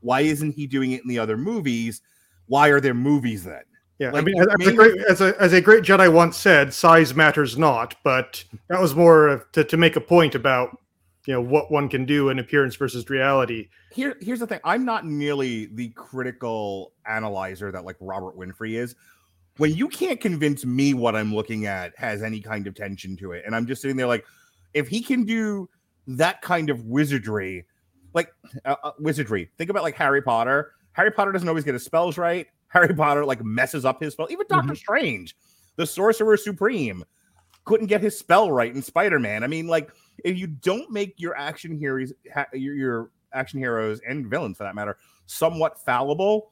why isn't he doing it in the other movies? Why are there movies then? yeah i mean as, as a great as a, as a great jedi once said size matters not but that was more of to, to make a point about you know what one can do in appearance versus reality Here, here's the thing. I'm not nearly the critical analyzer that like Robert Winfrey is. When you can't convince me what I'm looking at has any kind of tension to it, and I'm just sitting there like, if he can do that kind of wizardry, like uh, uh, wizardry, think about like Harry Potter. Harry Potter doesn't always get his spells right. (laughs) Harry Potter like messes up his spell. Even Doctor Strange, the Sorcerer Supreme, couldn't get his spell right in Spider-Man. I mean, like if you don't make your action heroes, ha- your, your action heroes and villains for that matter, somewhat fallible,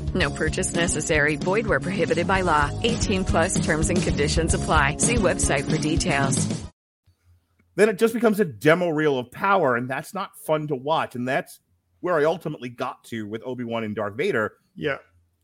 No purchase necessary. Void where prohibited by law. 18 plus terms and conditions apply. See website for details. Then it just becomes a demo reel of power, and that's not fun to watch. And that's where I ultimately got to with Obi Wan and Darth Vader. Yeah.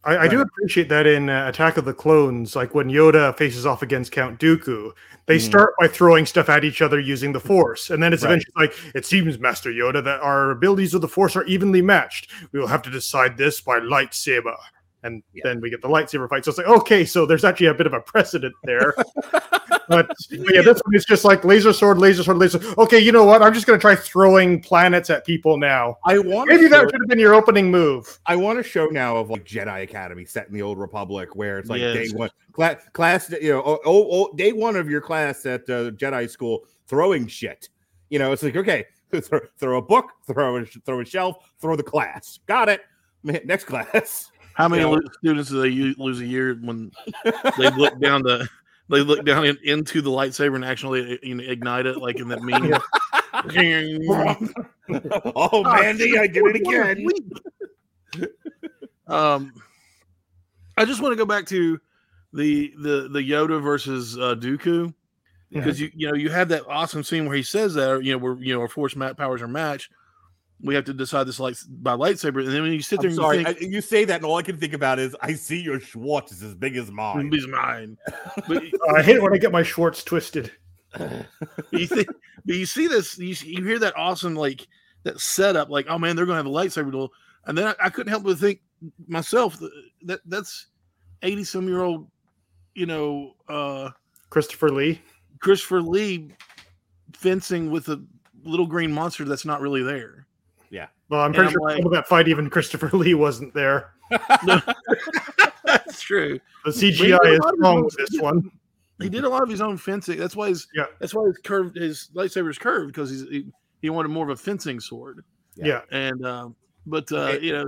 I, I do appreciate that in uh, Attack of the Clones, like when Yoda faces off against Count Dooku, they Mhm. start by throwing stuff at each other using the Force, and then it's Right. eventually like, "It seems, Master Yoda, that our abilities with the Force are evenly matched. We will have to decide this by lightsaber." And then we get the lightsaber fight. So it's like, okay, so there's actually a bit of a precedent there. (laughs) but, yeah, this one is just like laser sword, laser sword, laser. Okay, you know what? I'm just going to try throwing planets at people now. I want maybe that should have been your opening move. I want a show now of like Jedi Academy set in the Old Republic, where it's like Yes. day one class, class, you know, oh, oh, oh, day one of your class at uh, Jedi school throwing shit. You know, it's like okay, (laughs) throw, throw a book, throw a throw a shelf, throw the class. Got it. (laughs) Next class. How many lo- students do they lose a year when they look (laughs) down the they look down in, into the lightsaber and actually you know, ignite it like in that meme? (laughs) oh, Mandy, I did it again. um, I just want to go back to the the the Yoda versus uh, Dooku because you you know you have that awesome scene where he says that you know where you know our force mat powers are matched. We have to decide this like by lightsaber, and then when you sit there I'm and sorry, you think, I, you say that, and all I can think about is I see your Schwartz is as big as mine. He's mine. (laughs) But Uh, I hate it when I get my Schwartz twisted. (laughs) you think, but you see this, you, you hear that awesome like that setup, like oh man, they're gonna have a lightsaber duel, and then I, I couldn't help but think myself that, that that's eighty some year old, you know, uh Christopher Lee, Christopher Lee fencing with a little green monster that's not really there. Yeah. Well, I'm pretty I'm sure like- some of that fight, even Christopher (laughs) Lee wasn't there. That's true. The But he did CGI is lot of his wrong with this one. He did a lot of his own fencing. That's why his Yeah. that's why his curved his lightsaber is curved because he's he, he wanted more of a fencing sword. Yeah. And um, but uh, Hey, you know,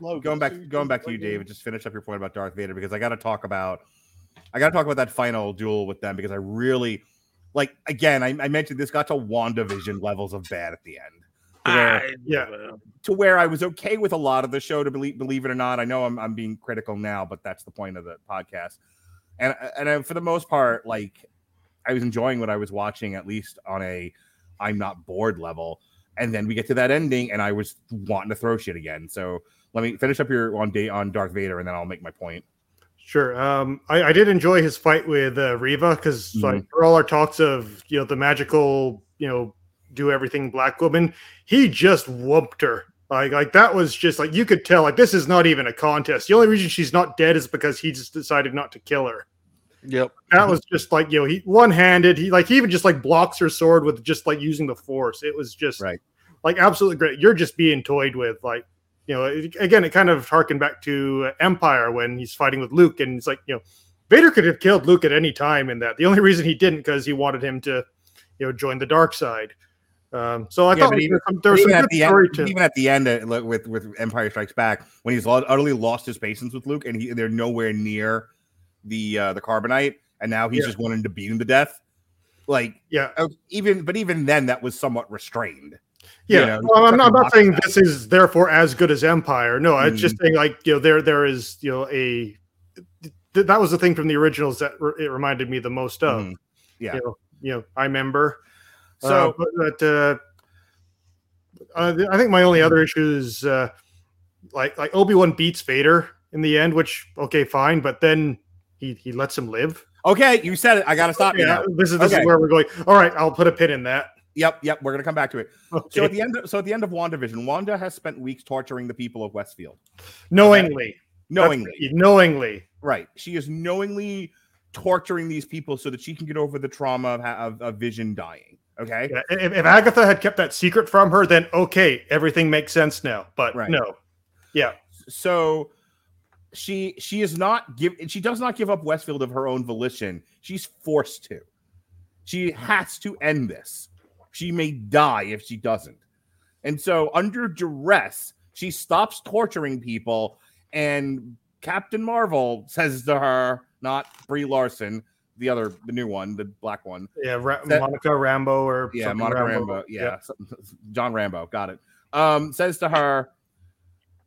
Logan, going back going back to you, David. Just finish up your point about Darth Vader because I got to talk about I got to talk about that final duel with them because I really like. Again, I, I mentioned this got to WandaVision levels of bad at the end. To where, I- Yeah. to where I was okay with a lot of the show. To believe believe it or not, I know I'm I'm being critical now, but that's the point of the podcast. And and I, for the most part, like I was enjoying what I was watching, at least on a I'm not bored level. And then we get to that ending, and I was wanting to throw shit again. So let me finish up your on day on Darth Vader, and then I'll make my point. Sure. Um, I, I did enjoy his fight with uh, Reva because, like, Mhm. for all our talks of you know the magical, you know, do everything black woman, he just whooped her. Like, like that was just like you could tell. Like, this is not even a contest. The only reason she's not dead is because he just decided not to kill her. Yep. That was just like you know he one handed. He like he even just like blocks her sword with just like using the force. It was just Right. like absolutely great. You're just being toyed with. Like you know it- again, it kind of harkened back to uh, Empire when he's fighting with Luke, and it's like you know Vader could have killed Luke at any time in that. The only reason he didn't because he wanted him to you know join the dark side. Um, so I Yeah, thought even, some, there was some at good the story end, to even at the end uh, with with Empire Strikes Back, when he's utterly lost his patience with Luke, and he, they're nowhere near the uh, the carbonite, and now he's Yeah. just wanting to beat him to death. Like, yeah, uh, even but even then, that was somewhat restrained. Yeah, You know, well, I'm, not, I'm not saying this is therefore as good as Empire. No, it's just Mhm. saying like you know there there is you know a th- that was the thing from the originals that re- it reminded me the most of. Mhm. Yeah. you know, you know I remember. So- uh, but, uh, uh, I think my only other issue is uh, like like Obi Wan beats Vader in the end, which okay, fine, but then he he lets him live. Okay, you said it. I got to stop you Yeah, now. this is this Okay. is where we're going. All right, I'll put a pin in that. Yep, yep. We're gonna come back to it. So at the end, of, so at the end of WandaVision, Wanda has spent weeks torturing the people of Westfield. Knowingly, Knowingly, That's- knowingly. right? She is knowingly torturing these people so that she can get over the trauma of, of, of Vision dying. Okay, Yeah, If, if Agatha had kept that secret from her, then okay, everything makes sense now. But Right. no, yeah, so she she is not give she does not give up Westfield of her own volition. She's forced to. She has to end this. She may die if she doesn't. And so under duress, she stops torturing people and Captain Marvel says to her, not Brie Larson, the other the new one, the black one. yeah. Ra- That- Monica Rambeau or Yeah, Monica Rambeau. Yeah, some- John Rambo. Got it. Um, says to her,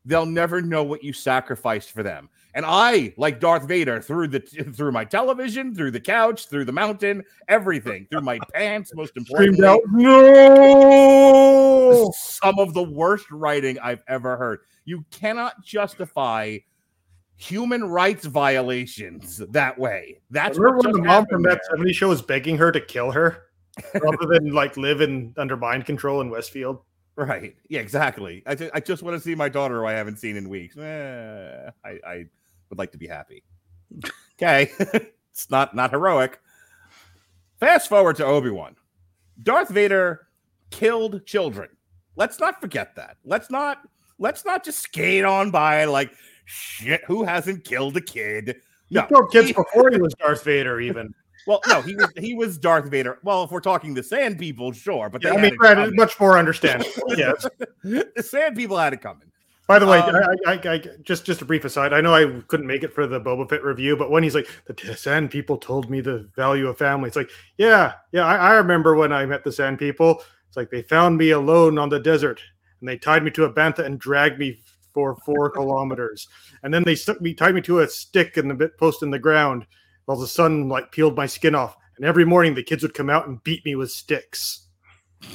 they'll never know what you sacrificed for them. And I, like Darth Vader, through the through my television, through the couch, through the mountain, everything, through my (laughs) pants, most importantly, Screamed out, no! some of the worst writing I've ever heard. You cannot justify human rights violations that way. That's Remember what when the mom from that 70 show was begging her to kill her rather than like live in under mind control in Westfield? Right. Yeah, exactly. I, ju- I just want to see my daughter who I haven't seen in weeks. Eh, I, I would like to be happy. Okay. (laughs) it's not not heroic. Fast forward to Obi-Wan. Darth Vader killed children. Let's not forget that. Let's not let's not just skate on by like shit, who hasn't killed a kid? He No. killed kids he- before he was Darth Vader, even. (laughs) well, no, he was he was Darth Vader. Well, if we're talking the Sand People, sure, but Yeah, I mean, right, much more understandable. (laughs) Yes. the Sand People had it coming. By the way, Um, I, I, I, just just a brief aside. I know I couldn't make it for the Boba Fett review, but when he's like, "The Sand People told me the value of family," it's like, yeah, yeah, I, I remember when I met the Sand People. It's like they found me alone on the desert, and they tied me to a bantha and dragged me for four kilometers, and then they stuck me, tied me to a stick in the bit post in the ground, while the sun like peeled my skin off. And every morning the kids would come out and beat me with sticks. (laughs)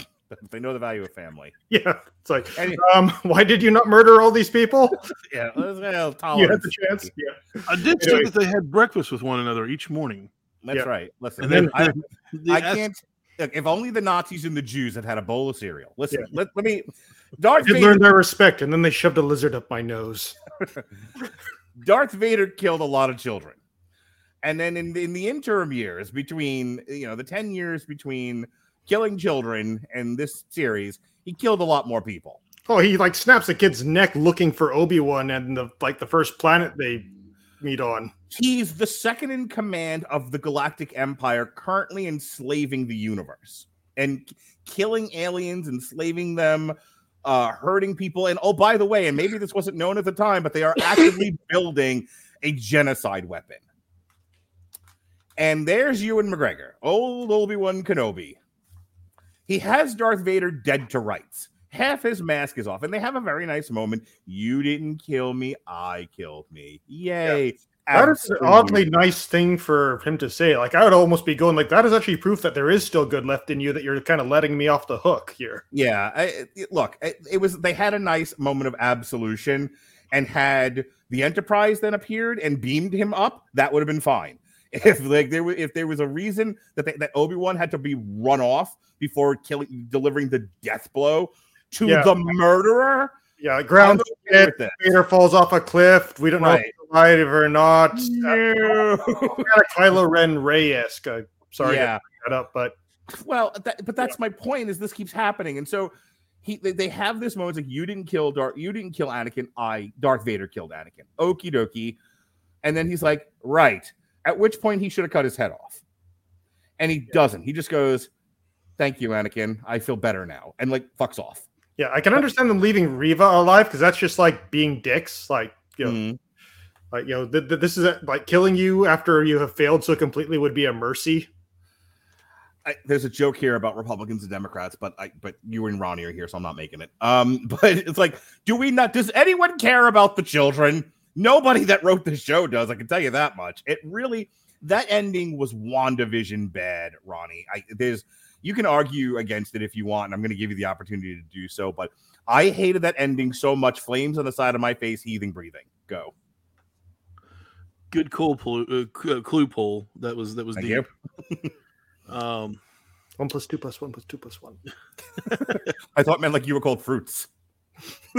They know the value of family. Yeah, it's like, Any- um, (laughs) why did you not murder all these people? (laughs) Yeah, well, You had the chance. Yeah. I did say that they had breakfast with one another each morning. That's Yeah. right. Listen, And then I, the I can't. Look, if only the Nazis and the Jews had had a bowl of cereal. Listen, let, let me. Darth Vader, learn their respect, and then they shoved a lizard up my nose. (laughs) Darth Vader killed a lot of children, and then in the, in the interim years between you know the ten years between killing children and this series, he killed a lot more people. Oh, he like snaps a kid's neck looking for Obi Wan, and the like the first planet they meet on. He's the second in command of the Galactic Empire, currently enslaving the universe and killing aliens, enslaving them, uh, hurting people. And oh, by the way, and maybe this wasn't known at the time, but they are actively (laughs) building a genocide weapon. And there's Ewan McGregor, old Obi Wan Kenobi. He has Darth Vader dead to rights. Half his mask is off, and they have a very nice moment. You didn't kill me, I killed me. Yay. That is an oddly nice thing for him to say. Like I would almost be going like that is actually proof that there is still good left in you that you're kind of letting me off the hook here. Yeah, I, look, it, it was they had a nice moment of absolution, and had the Enterprise then appeared and beamed him up, that would have been fine. (laughs) If like there was if there was a reason that they, that Obi Wan had to be run off before killing delivering the death blow to Yeah. the murderer, Yeah, ground I'm okay hit, with that. Vader falls off a cliff. We don't know Right. he's alive or not. No. (laughs) Kind of Kylo Ren Rey esque. Sorry Yeah. to bring that up, but Well, that, but that's my point. Is this keeps happening, and so he they, they have this moment like you didn't kill Darth, you didn't kill Anakin, I Darth Vader killed Anakin. Okie dokie, and then he's like, right. At which point he should have cut his head off, and he doesn't. He just goes, "Thank you, Anakin. I feel better now," and like fucks off. yeah, I can understand them leaving Reva alive because that's just like being dicks. Like you know, Mhm. Like you know, th- th- this is a, like killing you after you have failed so completely would be a mercy. I, there's a joke here about Republicans and Democrats, but I but you and Ronnie are here, so I'm not making it. Um, (laughs) but it's like, do we not? Does anyone care about the children? Nobody that wrote this show does. I can tell you that much. It really that ending was WandaVision bad, Ronnie. I there's you can argue against it if you want, and I'm going to give you the opportunity to do so. But I hated that ending so much. Flames on the side of my face, heaving, breathing. Go. Good cool pull, uh, clue pull. That was that was Thank deep. (laughs) um, one plus two plus one plus two plus one. (laughs) I thought meant like you were called fruits. (laughs)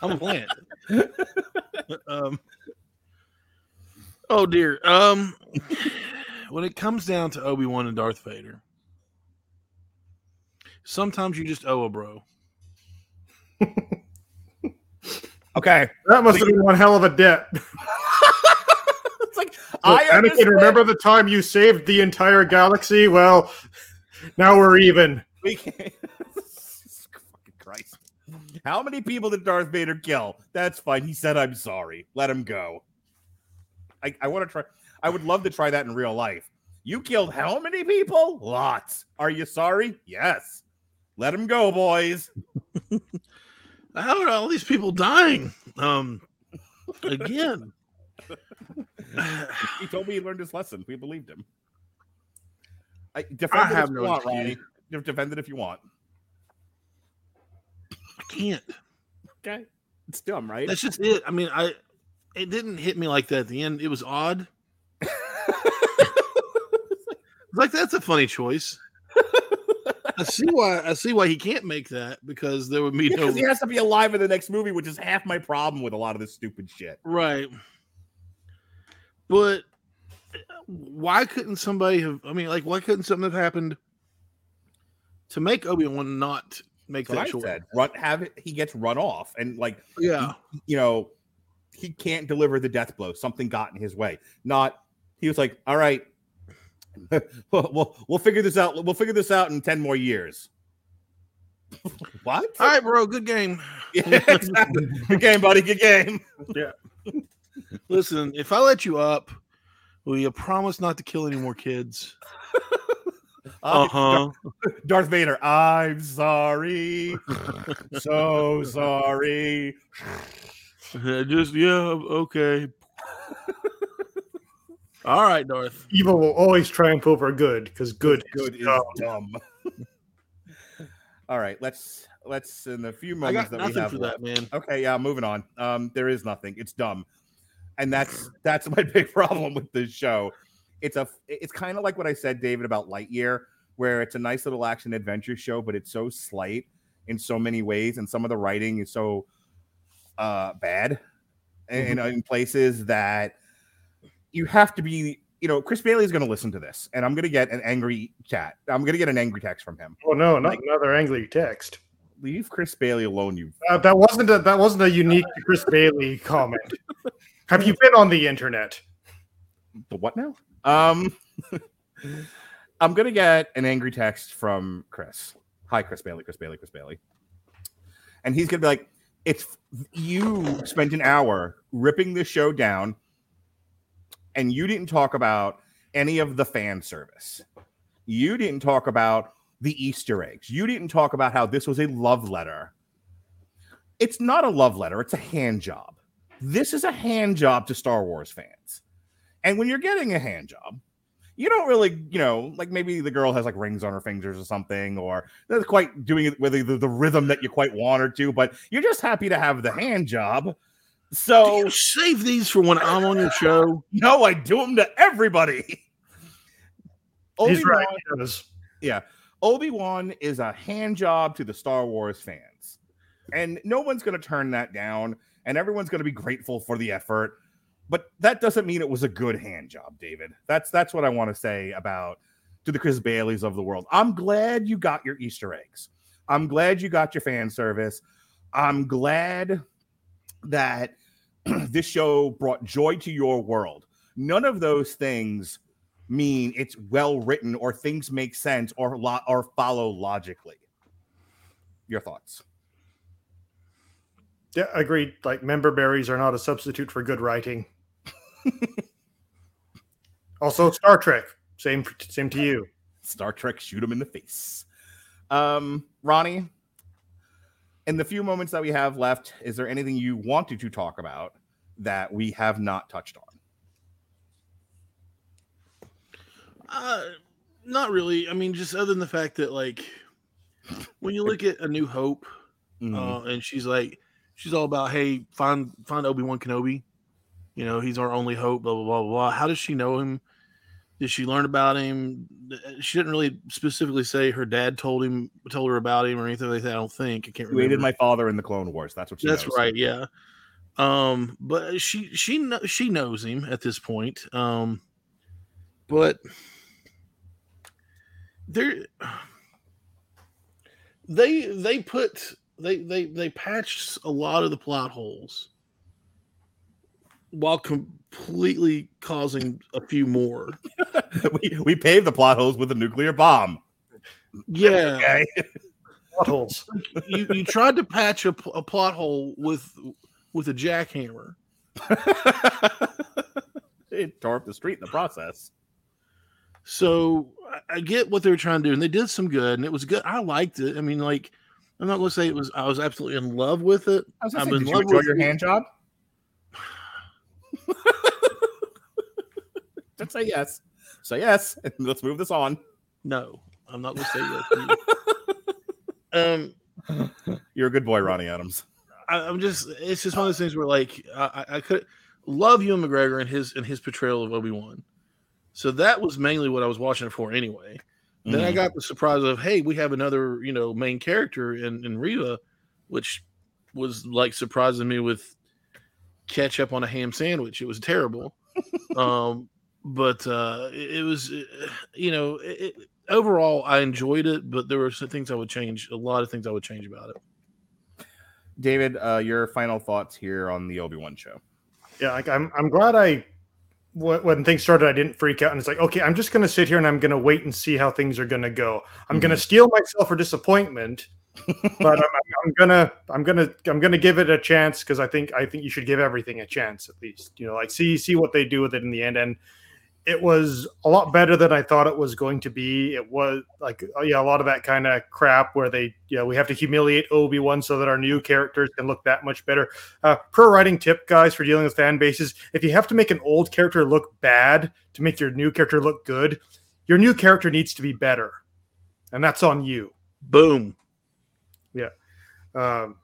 I'm a plant. um, oh dear. Um, when it comes down to Obi Wan and Darth Vader, sometimes you just owe a bro. Okay, That must have been one hell of a debt. (laughs) it's like So, I Anakin, remember the time you saved the entire galaxy? Well, now we're even. We can't. (laughs) Fucking Christ. How many people did Darth Vader kill? That's fine. He said, I'm sorry. Let him go. I, I want to try. I would love to try that in real life. You killed how many people? Lots. Are you sorry? Yes. Let him go, boys. (laughs) How are all these people dying? Um, again. he told me he learned his lesson. We believed him. I, defend I it have if no you want. Ronnie. You Defend it if you want. I can't. Okay. It's dumb, right? That's just it. I mean, I it didn't hit me like that at the end. It was odd. (laughs) like that's a funny choice. I see why I see why he can't make that because there would be no Because he has to be alive in the next movie, which is half my problem with a lot of this stupid shit. right. But why couldn't somebody have? I mean, like, why couldn't something have happened to make Obi Wan not make That's that I choice? said. Run, have it. He gets run off, and like, Yeah. he- you know, he can't deliver the death blow. Something got in his way. Not. He was like, "All right, (laughs) we'll, we'll we'll figure this out. We'll figure this out in ten more years." (laughs) what? All right, bro. Good game. (laughs) Yeah, exactly. Good game, buddy. Good game. Yeah. Listen, if I let you up, will you promise not to kill any more kids? Uh huh. Darth Vader. I'm sorry. so sorry. Just yeah, okay. All right, North. Evil will always triumph over good because good, Good is is dumb. dumb. (laughs) All right, let's let's in the few moments that we have for left- that, man. Okay, yeah, moving on. Um, there is nothing. It's dumb, and that's that's my (laughs) big problem with this show. It's a it's kind of like what I said, David, about Lightyear, where it's a nice little action adventure show, but it's so slight in so many ways, and some of the writing is so uh bad in, in places that you have to be. You know, Chris Bailey is going to listen to this, and I'm going to get an angry chat. I'm going to get an angry text from him. Oh no, not another angry text. Leave Chris Bailey alone, you Uh, that wasn't a that wasn't a unique (laughs) Chris Bailey comment. Have you been on the internet? the what now? Um, (laughs) I'm gonna get an angry text from Chris. Hi, Chris Bailey. Chris Bailey. Chris Bailey. And he's gonna be like, "It's you spent an hour ripping the show down, and you didn't talk about any of the fan service. You didn't talk about the Easter eggs. You didn't talk about how this was a love letter. It's not a love letter. It's a hand job. This is a hand job to Star Wars fans." And when you're getting a hand job, you don't really, you know, like maybe the girl has like rings on her fingers or something, or they're quite doing it with the, the rhythm that you quite want her to, but you're just happy to have the hand job. So save these for when I'm on your show. (laughs) No, I do them to everybody. He's. Obi-Wan- he does. yeah. Obi Wan is a hand job to the Star Wars fans. And no one's going to turn that down. And everyone's going to be grateful for the effort. But that doesn't mean it was a good hand job, David. That's that's what I want to say about to the Chris Baileys of the world. I'm glad you got your Easter eggs. I'm glad you got your fan service. I'm glad that (clears throat) this show brought joy to your world. None of those things mean it's well written or things make sense or lo- or follow logically. Your thoughts? Yeah, agreed. Like member berries are not a substitute for good writing. (laughs) also, Star Trek. Same, same to you. Star Trek shoot him in the face. Um, Ronnie, in the few moments that we have left, is there anything you wanted to talk about that we have not touched on? Uh, not really. I mean, just other than the fact that, like, when you look at A New Hope, Mm-hmm. uh, and she's like, she's all about, hey, find find Obi Wan Kenobi. You know, he's our only hope. Blah blah blah blah. blah. How does she know him? Did she learn about him? She didn't really specifically say her dad told him, told her about him, or anything like that. I don't think. I can't remember. aided my father in the Clone Wars. That's what she That's knows. right. Yeah. Um, but she she she knows him at this point. Um, but there they they put they they they patched a lot of the plot holes while completely causing a few more. (laughs) we, we paved the plot holes with a nuclear bomb. Yeah. (laughs) Okay. Plot holes. you, you tried to patch a, a plot hole with with a jackhammer. (laughs) it tore up the street in the process. So I- I get what they were trying to do, and they did some good, and it was good. I liked it. I mean, like, I'm not going to say it was. I was absolutely in love with it. I was, I was say, in did you love enjoy with your hand job? Just (laughs) say yes. Say yes, and (laughs) let's move this on. No, I'm not going to say yes. (laughs) um, You're a good boy, Ronnie Adams. I, I'm just. It's just one of those things where, like, I, I could love Ewan McGregor and his and his portrayal of Obi Wan. So that was mainly what I was watching it for, anyway. Then I Mhm. got the surprise of, hey, we have another, you know, main character in, in Reva, which was like surprising me with ketchup on a ham sandwich. It was terrible. um, but uh, it, it was, uh, you know, it, it, overall I enjoyed it, but there were some things I would change. A lot of things I would change about it. David, uh, your final thoughts here on the Obi Wan show. Yeah, like I'm I'm glad I when things started I didn't freak out and it's like okay I'm just gonna sit here and I'm gonna wait and see how things are gonna go. I'm gonna steel myself for disappointment, (laughs) but I'm, I'm gonna I'm gonna I'm gonna give it a chance because I think I think you should give everything a chance at least. You know, like see see what they do with it in the end and. It was a lot better than I thought it was going to be. It was like, oh yeah, a lot of that kind of crap where they, you know, we have to humiliate Obi Wan so that our new characters can look that much better. Uh, pro writing tip, guys, for dealing with fan bases: if you have to make an old character look bad to make your new character look good, your new character needs to be better, and that's on you. Boom. Yeah. Um,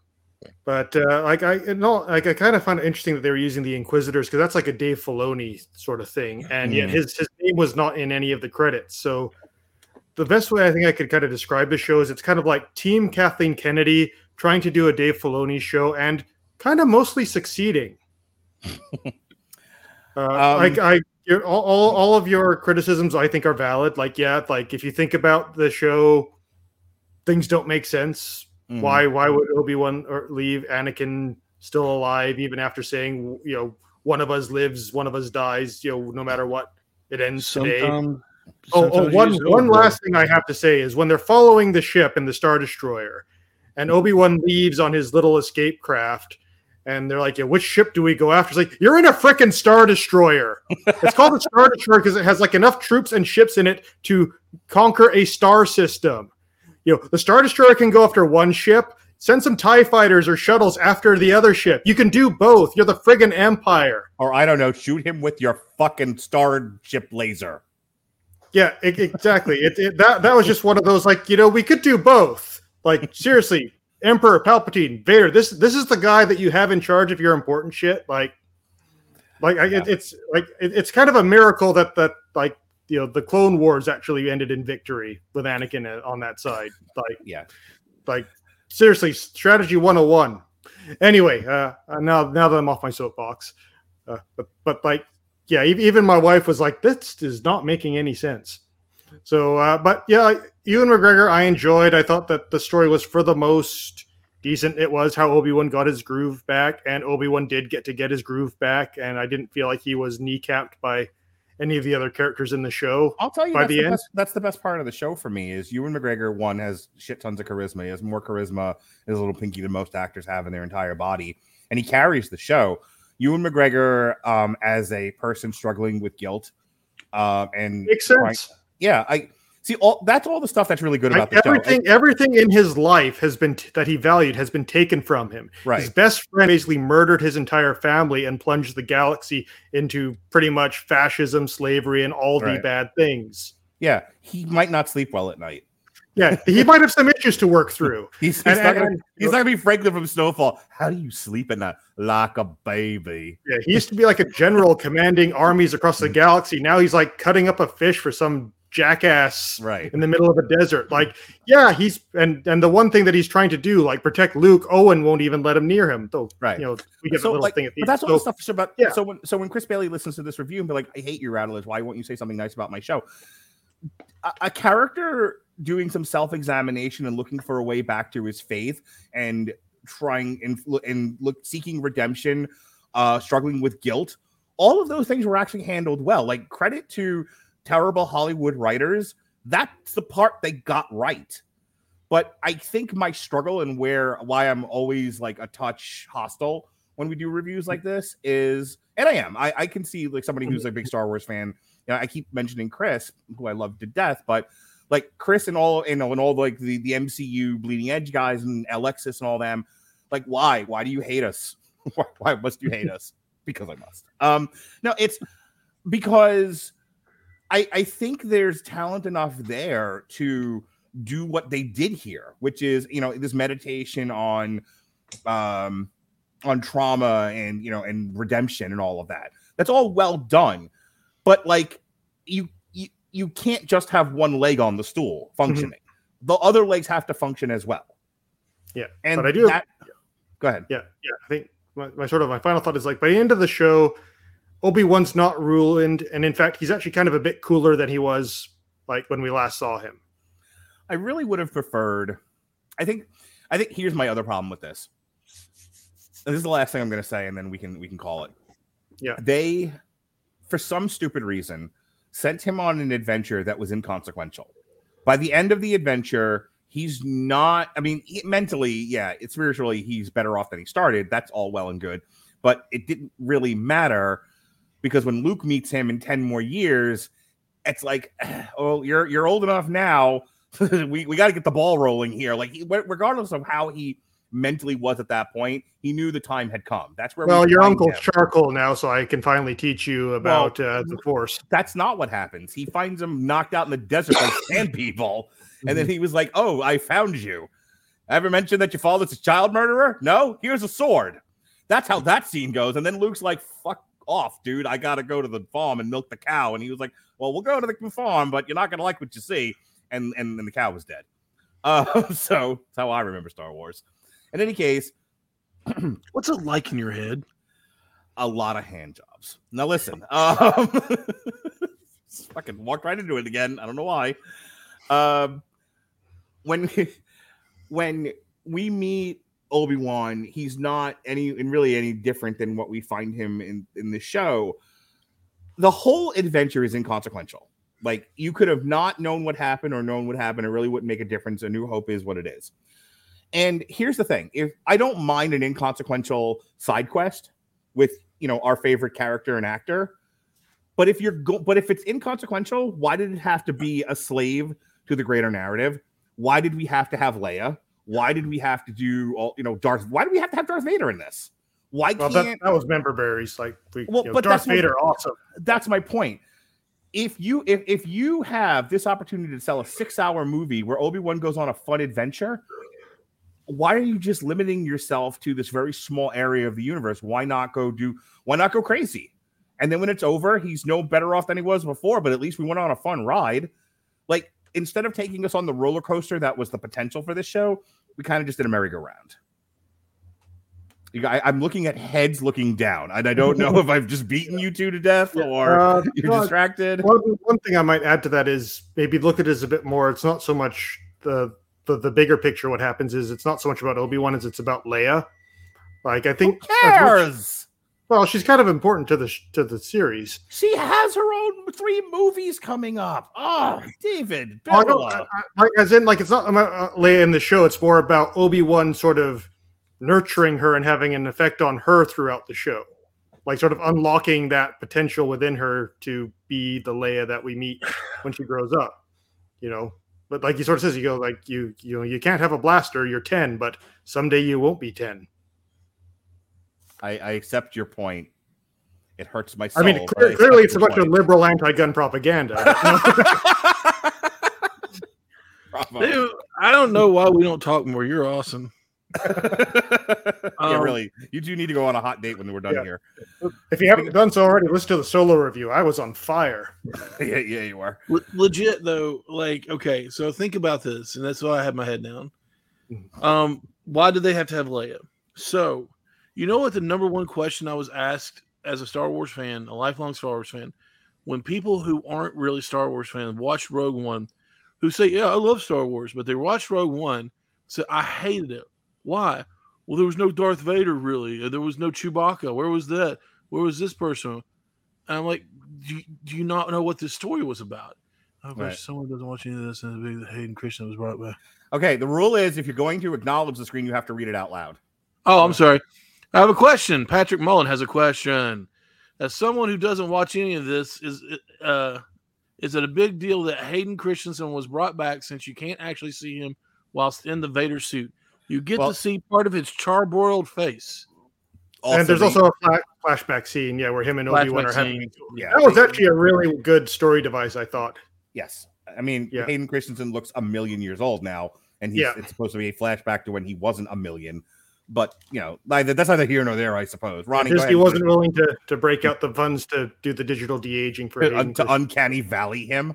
but uh, like I no, like I kind of find it interesting that they were using the Inquisitors because that's like a Dave Filoni sort of thing, and yet Mm. his his name was not in any of the credits. So the best way I think I could kind of describe the show is it's kind of like Team Kathleen Kennedy trying to do a Dave Filoni show and kind of mostly succeeding. (laughs) uh, like I, all, all, all of your criticisms I think are valid. Like, yeah, like if you think about the show, things don't make sense. Mhm. Why, why would Obi Wan or leave Anakin still alive even after saying, you know, one of us lives, one of us dies, you know, no matter what it ends today. Sometimes, Oh, oh, one one last thing I have to say is when they're following the ship in the Star Destroyer, and Obi Wan leaves on his little escape craft, and they're like, "Yeah, which ship do we go after?" It's like you're in a freaking Star Destroyer. it's called the Star Destroyer because it has like enough troops and ships in it to conquer a star system. You know, the Star Destroyer can go after one ship. Send some Tie fighters or shuttles after the other ship. You can do both. You're the friggin' Empire. Or I don't know, shoot him with your fucking starship laser. Yeah, e- exactly. it, it, that that was just one of those like you know we could do both. Like seriously, Emperor Palpatine, Vader. This this is the guy that you have in charge of your important shit. Like, like I, it, it's like it, it's kind of a miracle that that like you know the Clone Wars actually ended in victory with Anakin uh, on that side. (laughs) Like yeah, like seriously, strategy one hundred and one. Anyway, uh, uh, now now that I'm off my soapbox, uh, but but like yeah, even my wife was like, "This is not making any sense." So, uh, but yeah, Ewan McGregor, I enjoyed. I thought that the story was for the most decent. It was how Obi Wan got his groove back, and Obi Wan did get to get his groove back, and I didn't feel like he was kneecapped by any of the other characters in the show. I'll tell you by the, the, end. best, that's the best part of the show for me is Ewan McGregor one has shit tons of charisma. He has more charisma as a little pinky than most actors have in their entire body, and he carries the show. Ewan McGregor um, as a person struggling with guilt um, and Makes trying- sense. yeah, I see all that's all the stuff that's really good about Like, the show. everything, everything in his life has been t- that he valued has been taken from him. Right. His best friend basically murdered his entire family and plunged the galaxy into pretty much fascism, slavery, and all the Right. bad things. Yeah, he might not sleep well at night. Yeah, he might have some issues to work through. (laughs) He's, he's And- not gonna, and- he's not gonna be Franklin from Snowfall. How do you sleep at night like a baby? Yeah, he used to be like a general commanding armies across the mm. galaxy. Now he's like cutting up a fish for some jackass right in the middle of a desert. Like, yeah, he's and and the one thing that he's trying to do, like protect Luke, Owen won't even let him near him. Though, Right. You know, we get so, a little like, thing at the but that's all so- the stuff. About yeah. So when so when Chris Bailey listens to this review and be like, "I hate you, Rattlers. Why won't you say something nice about my show?" A, a character doing some self examination and looking for a way back to his faith and trying and and look seeking redemption, uh, struggling with guilt. All of those things were actually handled well. Like credit to terrible Hollywood writers. That's the part they got right but I think my struggle and where why I'm always like a touch hostile when we do reviews like this is, and I am, I, I can see like somebody who's a big Star Wars fan. You know, I keep mentioning Chris, who I love to death, but like Chris and all, you know, and all like the the MCU bleeding edge guys and Alexis and all them, like why? Why do you hate us? (laughs) why, why must you hate us? Because I must. Um, no, it's because I I think there's talent enough there to do what they did here, which is you know this meditation on um on trauma and you know and redemption and all of that. That's all well done, but like you you, you can't just have one leg on the stool functioning. The other legs have to function as well. Yeah, And but I do. that- go ahead. Yeah, yeah. I think my, my sort of my final thought is like by the end of the show, Obi Wan's not ruined, and in fact, he's actually kind of a bit cooler than he was like when we last saw him. I really would have preferred. I think. I think here's my other problem with this. This is the last thing I'm going to say, and then we can we can call it. Yeah. They, for some stupid reason, sent him on an adventure that was inconsequential. By the end of the adventure, he's not. I mean, he- mentally, yeah, it's spiritually, he's better off than he started. That's all well and good, but it didn't really matter because when Luke meets him in ten more years, it's like, (sighs) oh, you're you're old enough now. (laughs) we we got to get the ball rolling here. Like, he, regardless of how he mentally was at that point, he knew the time had come. That's where. we Well, your find uncle's him. charcoal now, so I can finally teach you about uh, the Force. That's not what happens. He finds him knocked out in the desert by (coughs) sand people, and Mm-hmm. then he was like, "Oh, I found you." Ever mentioned that your father's a child murderer? No, here's a sword. That's how that scene goes. And then Luke's like, "Fuck off, dude! I gotta go to the farm and milk the cow." And he was like, "Well, we'll go to the farm, but you're not gonna like what you see." And and then the cow was dead. (laughs) Uh, so that's how I remember Star Wars. In any case, (clears throat) what's it like in your head? A lot of hand jobs. Now listen, (laughs) um, (laughs) fucking walked right into it again. I don't know why. Um, when when we meet Obi Wan, he's not any and really any different than what we find him in in the show. The whole adventure is inconsequential. Like you could have not known what happened or known what happened. It really wouldn't make a difference. A New Hope is what it is. And here's the thing: if I don't mind an inconsequential side quest with you know our favorite character and actor, but if you're go- but if it's inconsequential, why did it have to be a slave to the greater narrative? Why did we have to have Leia? Why did we have to do all you know Darth? Why do we have to have Darth Vader in this? Why Well, can't that, that was member berries. Like, we, well, you know, but Darth that's my- Vader, awesome. That's my point. If you if if you have this opportunity to sell a six hour movie where Obi Wan goes on a fun adventure, why are you just limiting yourself to this very small area of the universe? Why not go do? Why not go crazy? And then when it's over, he's no better off than he was before. But at least we went on a fun ride. Like instead of taking us on the roller coaster that was the potential for this show, we kind of just did a merry-go-round. You guys, I'm looking at heads looking down, and I don't know (laughs) if I've just beaten you two to death or Uh, (laughs) you're no, distracted. One, one thing I might add to that is maybe look at it as a bit more. It's not so much the the, the bigger picture. What happens is it's not so much about Obi Wan as it's about Leia. Like I think much- cares? Well, she's kind of important to the to the series. She has her own three movies coming up. Oh, David, Oh, I. I- I- like as in like it's not about uh, Leia in the show. It's more about Obi Wan sort of nurturing her and having an effect on her throughout the show, like sort of unlocking that potential within her to be the Leia that we meet when she grows up. You know, but like he sort of says, you go like you you know you can't have a blaster. You're ten, but someday you won't be ten. I, I accept your point. It hurts my soul. I mean, clear, I clearly it's a your bunch of liberal anti-gun propaganda. (laughs) Bravo. Dude, I don't know why we don't talk more. You're awesome. (laughs) yeah, Um, really. You do need to go on a hot date when we're done Yeah. here. If you haven't done so already, listen to the solo review. I was on fire. (laughs) yeah, yeah, you are. Le- legit though, like okay, so think about this, and that's why I have my head down. Um, why do they have to have Leia? So, you know what the number one question I was asked as a Star Wars fan, a lifelong Star Wars fan, when people who aren't really Star Wars fans watch Rogue One, who say, "Yeah, I love Star Wars," but they watch Rogue One, say, "I hated it." Why? Well, there was no Darth Vader really. There was no Chewbacca. Where was that? Where was this person? And I'm like, do you, do you not know what this story was about? Oh, gosh, Right. someone doesn't watch any of this, and the Hayden Christensen was brought back. Okay, the rule is if you're going to acknowledge the screen, you have to read it out loud. Oh, I'm sorry. I have a question. Patrick Mullen has a question. As someone who doesn't watch any of this, is it, uh, is it a big deal that Hayden Christensen was brought back since you can't actually see him whilst in the Vader suit? You get Well- to see part of his charbroiled face. and there's also a flashback scene, yeah, where him and Obi Wan are having. yeah, That was actually a really good story device, I thought. yes. I mean, Yeah. Hayden Christensen looks a million years old now, and he's, Yeah. it's supposed to be a flashback to when he wasn't a million. But you know, neither that's neither here nor there, I suppose. Ronnie, go Disney ahead. wasn't willing to to break out the funds to do the digital de aging for to, un- to uncanny valley him.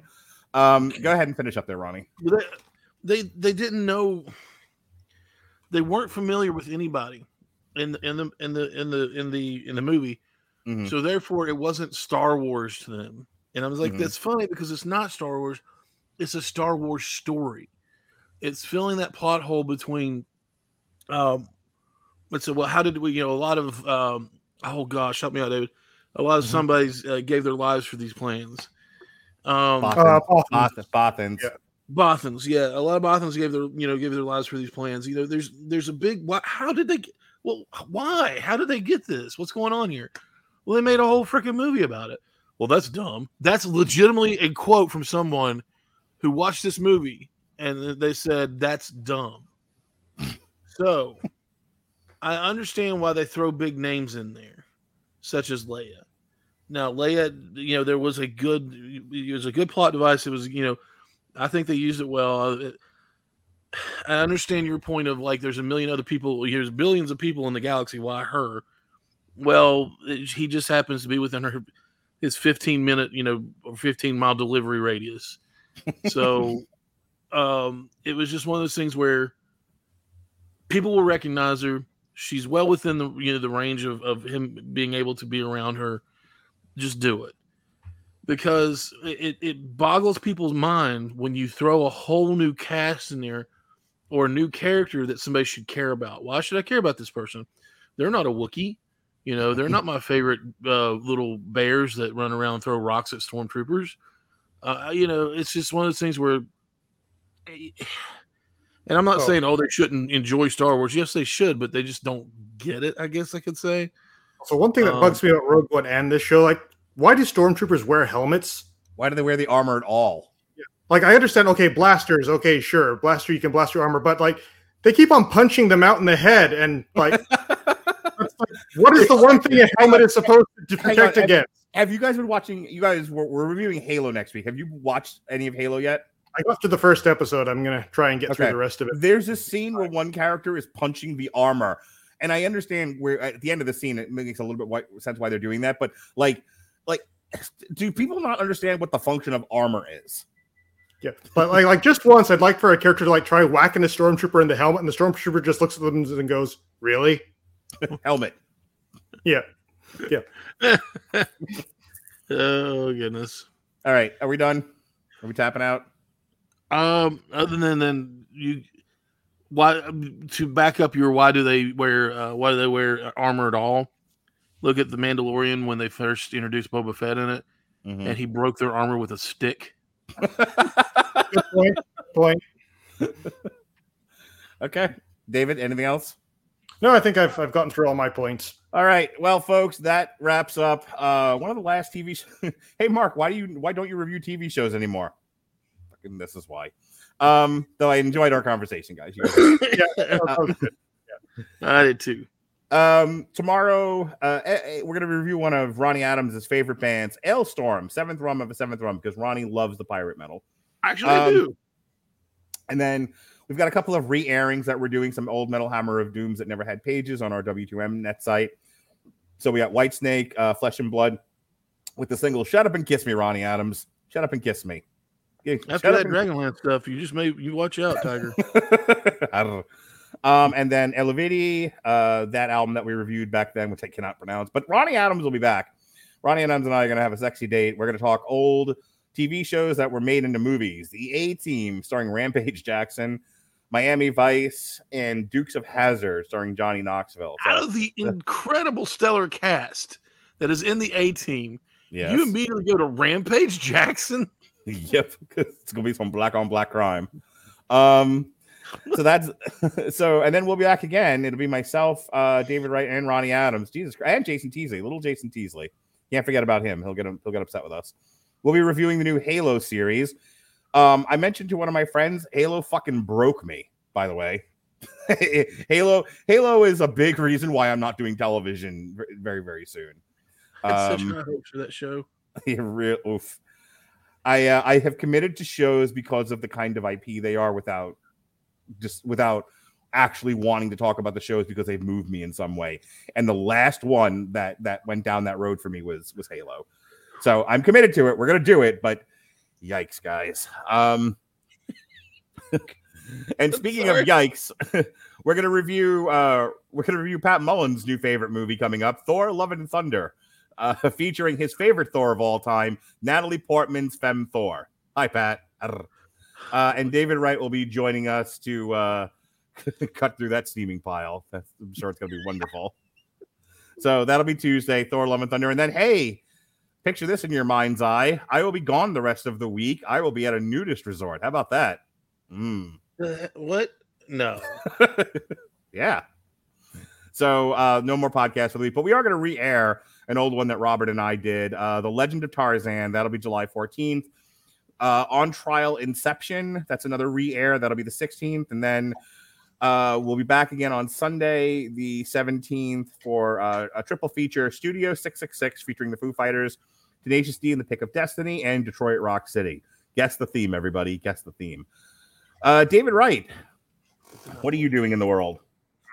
Um, go ahead and finish up there, Ronnie. They, they they didn't know. They weren't familiar with anybody in the in the in the in the in the in the movie. Mhm. So therefore, it wasn't Star Wars to them. And I was like, Mhm. that's funny because it's not Star Wars. It's a Star Wars story. It's filling that plot hole between. Um, let's say, well, how did we? You know, a lot of. Um, oh gosh, help me out, David. A lot of Mhm. somebody's uh, gave their lives for these plans. Um, Bothans, Uh, Bothans. Both- Bothans. Yeah. Bothans, yeah, a lot of Bothans gave their you know gave their lives for these plans. You know, there's there's a big. Why, how did they? get- Well, why? How did they get this? What's going on here? Well, they made a whole freaking movie about it. Well, that's dumb. That's legitimately a quote from someone who watched this movie and they said that's dumb. So, I understand why they throw big names in there, such as Leia. Now, Leia, you know, there was a good, it was a good plot device. It was, you know, I think they used it well. Uh, it- I understand your point of like, there's a million other people, there's billions of people in the galaxy. Why her? Well, it- he just happens to be within her his 15 minute, you know, or 15 mile delivery radius. So, (laughs) um, it was just one of those things where people will recognize her. She's well within the you know the range of, of him being able to be around her. Just do it because it, it boggles people's mind when you throw a whole new cast in there or a new character that somebody should care about. Why should I care about this person? They're not a Wookiee. You know, they're not my favorite uh, little bears that run around and throw rocks at stormtroopers. Uh, you know, it's just one of those things where, and I'm not Oh. saying, oh, they shouldn't enjoy Star Wars. Yes, they should, but they just don't get it, I guess I could say. So one thing that Um, bugs me about Rogue One and this show, like, why do stormtroopers wear helmets? Why do they wear the armor at all? Like, I understand, okay, blasters, okay, sure, blaster, you can blast your armor, but like, they keep on punching them out in the head, and like, (laughs) like, what is the one thing a helmet is supposed to Hang on, protect have- against? Have you guys been watching? You guys, we're, we're reviewing Halo next week. Have you watched any of Halo yet? I got to the first episode. I'm gonna try and get through the rest of it. There's a scene where one character is punching the armor, and I understand where at the end of the scene it makes a little bit why, sense why they're doing that. But like, like, do people not understand what the function of armor is? Yeah, but like, like just once, I'd like for a character to like try whacking a stormtrooper in the helmet, and the stormtrooper just looks at them and goes, "Really?" (laughs) Helmet. Yeah, yeah. (laughs) Oh goodness. All right, are we done? Are we tapping out? Um, other than then you, why to back up your why do they wear uh, why do they wear armor at all? Look at the Mandalorian when they first introduced Boba Fett in it, Mhm. and he broke their armor with a stick. Good point. Point. (laughs) Okay, David. Anything else? No, I think I've I've gotten through all my points. All right. Well, folks, that wraps up uh, one of the last TV. Sh- (laughs) hey, Mark, why do you why don't you review TV shows anymore? Fucking this is why. Um, though I enjoyed our conversation, guys. You guys- (laughs) Yeah, that was. I did too. um, tomorrow, uh, eh, eh, we're gonna review one of Ronnie Adams' favorite bands, Storm, seventh rum of a seventh rum, because Ronnie loves the pirate metal. Actually, I Um, do. And then we've got a couple of re airings that we're doing some old Metal Hammer of Dooms that never had pages on our W2M net site. So we got Whitesnake, uh, Flesh and Blood with the single Shut Up and Kiss Me, Ronnie Adams. Shut Up and Kiss Me. Yeah, After that up and- Dragonlance stuff, you just may you watch out, Tiger. (laughs) I don't know. Um, and then Eluveitie, uh, that album that we reviewed back then, which I cannot pronounce, but Ronnie Adams will be back. Ronnie Adams and I are going to have a sexy date. We're going to talk old TV shows that were made into movies. The A Team, starring Rampage Jackson, Miami Vice, and Dukes of Hazzard, starring Johnny Knoxville. So- Out of the incredible stellar cast that is in the A team, Yes. you immediately go to Rampage Jackson. (laughs) yep, 'cause it's gonna be some black on black crime. Um, so that's (laughs) so, and then we'll be back again. It'll be myself, uh, David Wright, and Ronnie Adams. Jesus Christ, and Jason Teasley, little Jason Teasley. Can't forget about him. He'll get him. He'll get upset with us. We'll be reviewing the new Halo series. Um, I mentioned to one of my friends, Halo fucking broke me. By the way, (laughs) Halo Halo is a big reason why I'm not doing television very very soon. I had such Um, high hopes for that show. yeah, real oof. I uh, I have committed to shows because of the kind of IP they are, without just without actually wanting to talk about the shows because they've moved me in some way. And the last one that that went down that road for me was was Halo. So I'm committed to it. We're gonna do it, but yikes, guys. Um, (laughs) and speaking of yikes, (laughs) we're gonna review uh we're gonna review Pat Mullen's new favorite movie coming up, Thor: Love and Thunder, uh, (laughs) featuring his favorite Thor of all time, Natalie Portman's Femme Thor. Hi, Pat. Uh, and David Wright will be joining us to uh, (laughs) cut through that steaming pile. That's, I'm sure it's gonna be wonderful. So that'll be Tuesday, Thor: Love and Thunder, and then hey. Picture this in your mind's eye. I will be gone the rest of the week. I will be at a nudist resort. How about that? Mm. Uh, what? No. (laughs) Yeah. So uh, no more podcast for the week, but we are going to re-air an old one that Robert and I did. Uh, the Legend of Tarzan. That'll be July 14th. Uh, on trial Inception. That's another re-air. That'll be the 16th, and then uh, we'll be back again on Sunday, the 17th, for uh, a triple feature: Studio 666 featuring the Foo Fighters, Tenacious D and the Pick of Destiny, and Detroit Rock City. Guess the theme, everybody. Guess the theme. Uh, David Wright, what are you doing in the world?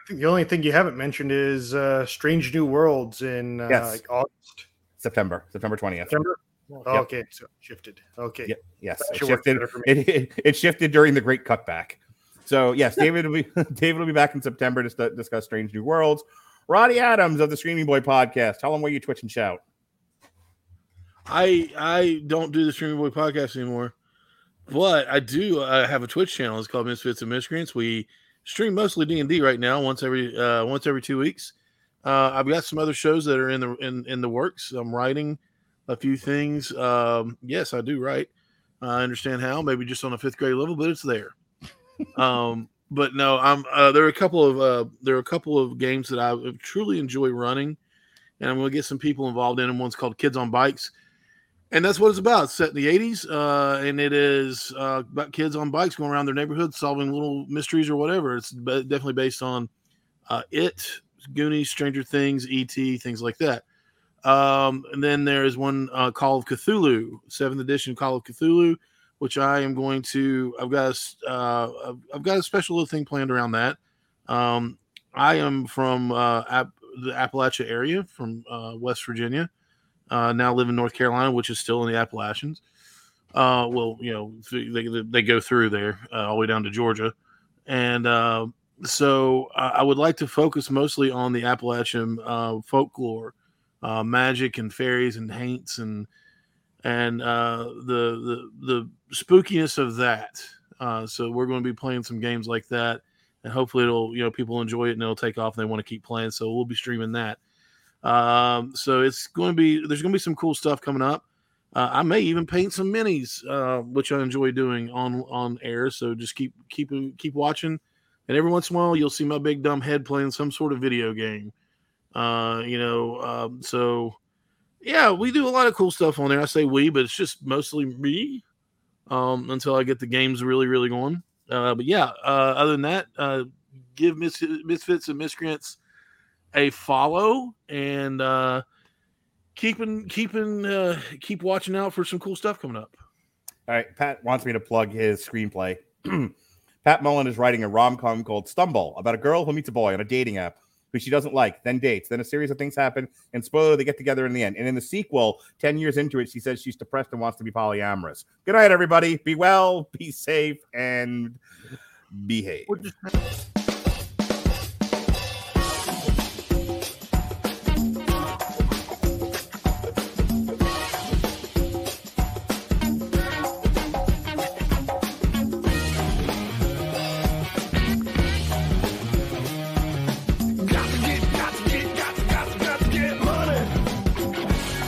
I think the only thing you haven't mentioned is uh, Strange New Worlds in uh, Yes. like August, September, September 20th. September. Oh, Okay, so it shifted. Okay. Ye- yes, it shifted. better for me. (laughs) It, it, it shifted during the Great Cutback. So yes, (laughs) David will be (laughs) David will be back in September to st- discuss Strange New Worlds. Ronnie Adams of the Screaming Boy podcast. Tell him where you twitch and shout. I I don't do the Streaming Boy podcast anymore, but I do uh, have a Twitch channel. It's called Misfits and Miscreants. We stream mostly D and D right now, once every uh, once every two weeks. Uh, I've got some other shows that are in the in, in the works. I'm writing a few things. Um, yes, I do write. I understand how, maybe just on a fifth grade level, but it's there. (laughs) um, but no, I'm uh, there are a couple of uh, there are a couple of games that I truly enjoy running, and I'm going to get some people involved in them. One's called Kids on Bikes and that's what it's about. Set in the 80s, uh, and it is uh, about kids on bikes going around their neighborhood solving little mysteries or whatever. It's definitely based on uh, It, Goonies, Stranger Things, E.T., things like that. Um, and then there is one uh, Call of Cthulhu, seventh edition Call of Cthulhu, which I am going to. I've got a, s- uh, got a special little thing planned around that. Um, I am from uh, the Appalachia area, from West Virginia uh, now live in North Carolina, which is still in the Appalachians. Uh, well, you know, they, they, go through there uh, all the way down to Georgia. And uh, so I would like to focus mostly on the Appalachian uh, folklore, uh, magic and fairies and haints and and the, the the spookiness of that. So we're going to be playing some games like that, and hopefully it'll you know people enjoy it and it'll take off and they want to keep playing. So we'll be streaming that. Um, so it's going to be there's going to be some cool stuff coming up. Uh, I may even paint some minis, uh, which I enjoy doing on on air. So just keep keep keep watching, and every once in a while you'll see my big dumb head playing some sort of video game. Uh, you know, um, so yeah, we do a lot of cool stuff on there. I say we, but it's just mostly me um, until I get the games really really going. Uh, but yeah, uh, other than that, uh, give Mis- Misfits and Miscreants a follow and uh keeping keeping uh keep watching out for some cool stuff coming up All right, Pat wants me to plug his screenplay. (clears throat) Pat Mullen is writing a rom com called Stumble about a girl who meets a boy on a dating app who she doesn't like, then dates. Then a series of things happen, and spoiler, they get together in the end. And in the sequel, 10 years into it, she says she's depressed and wants to be polyamorous. Good night, everybody. Be well, be safe, and behave.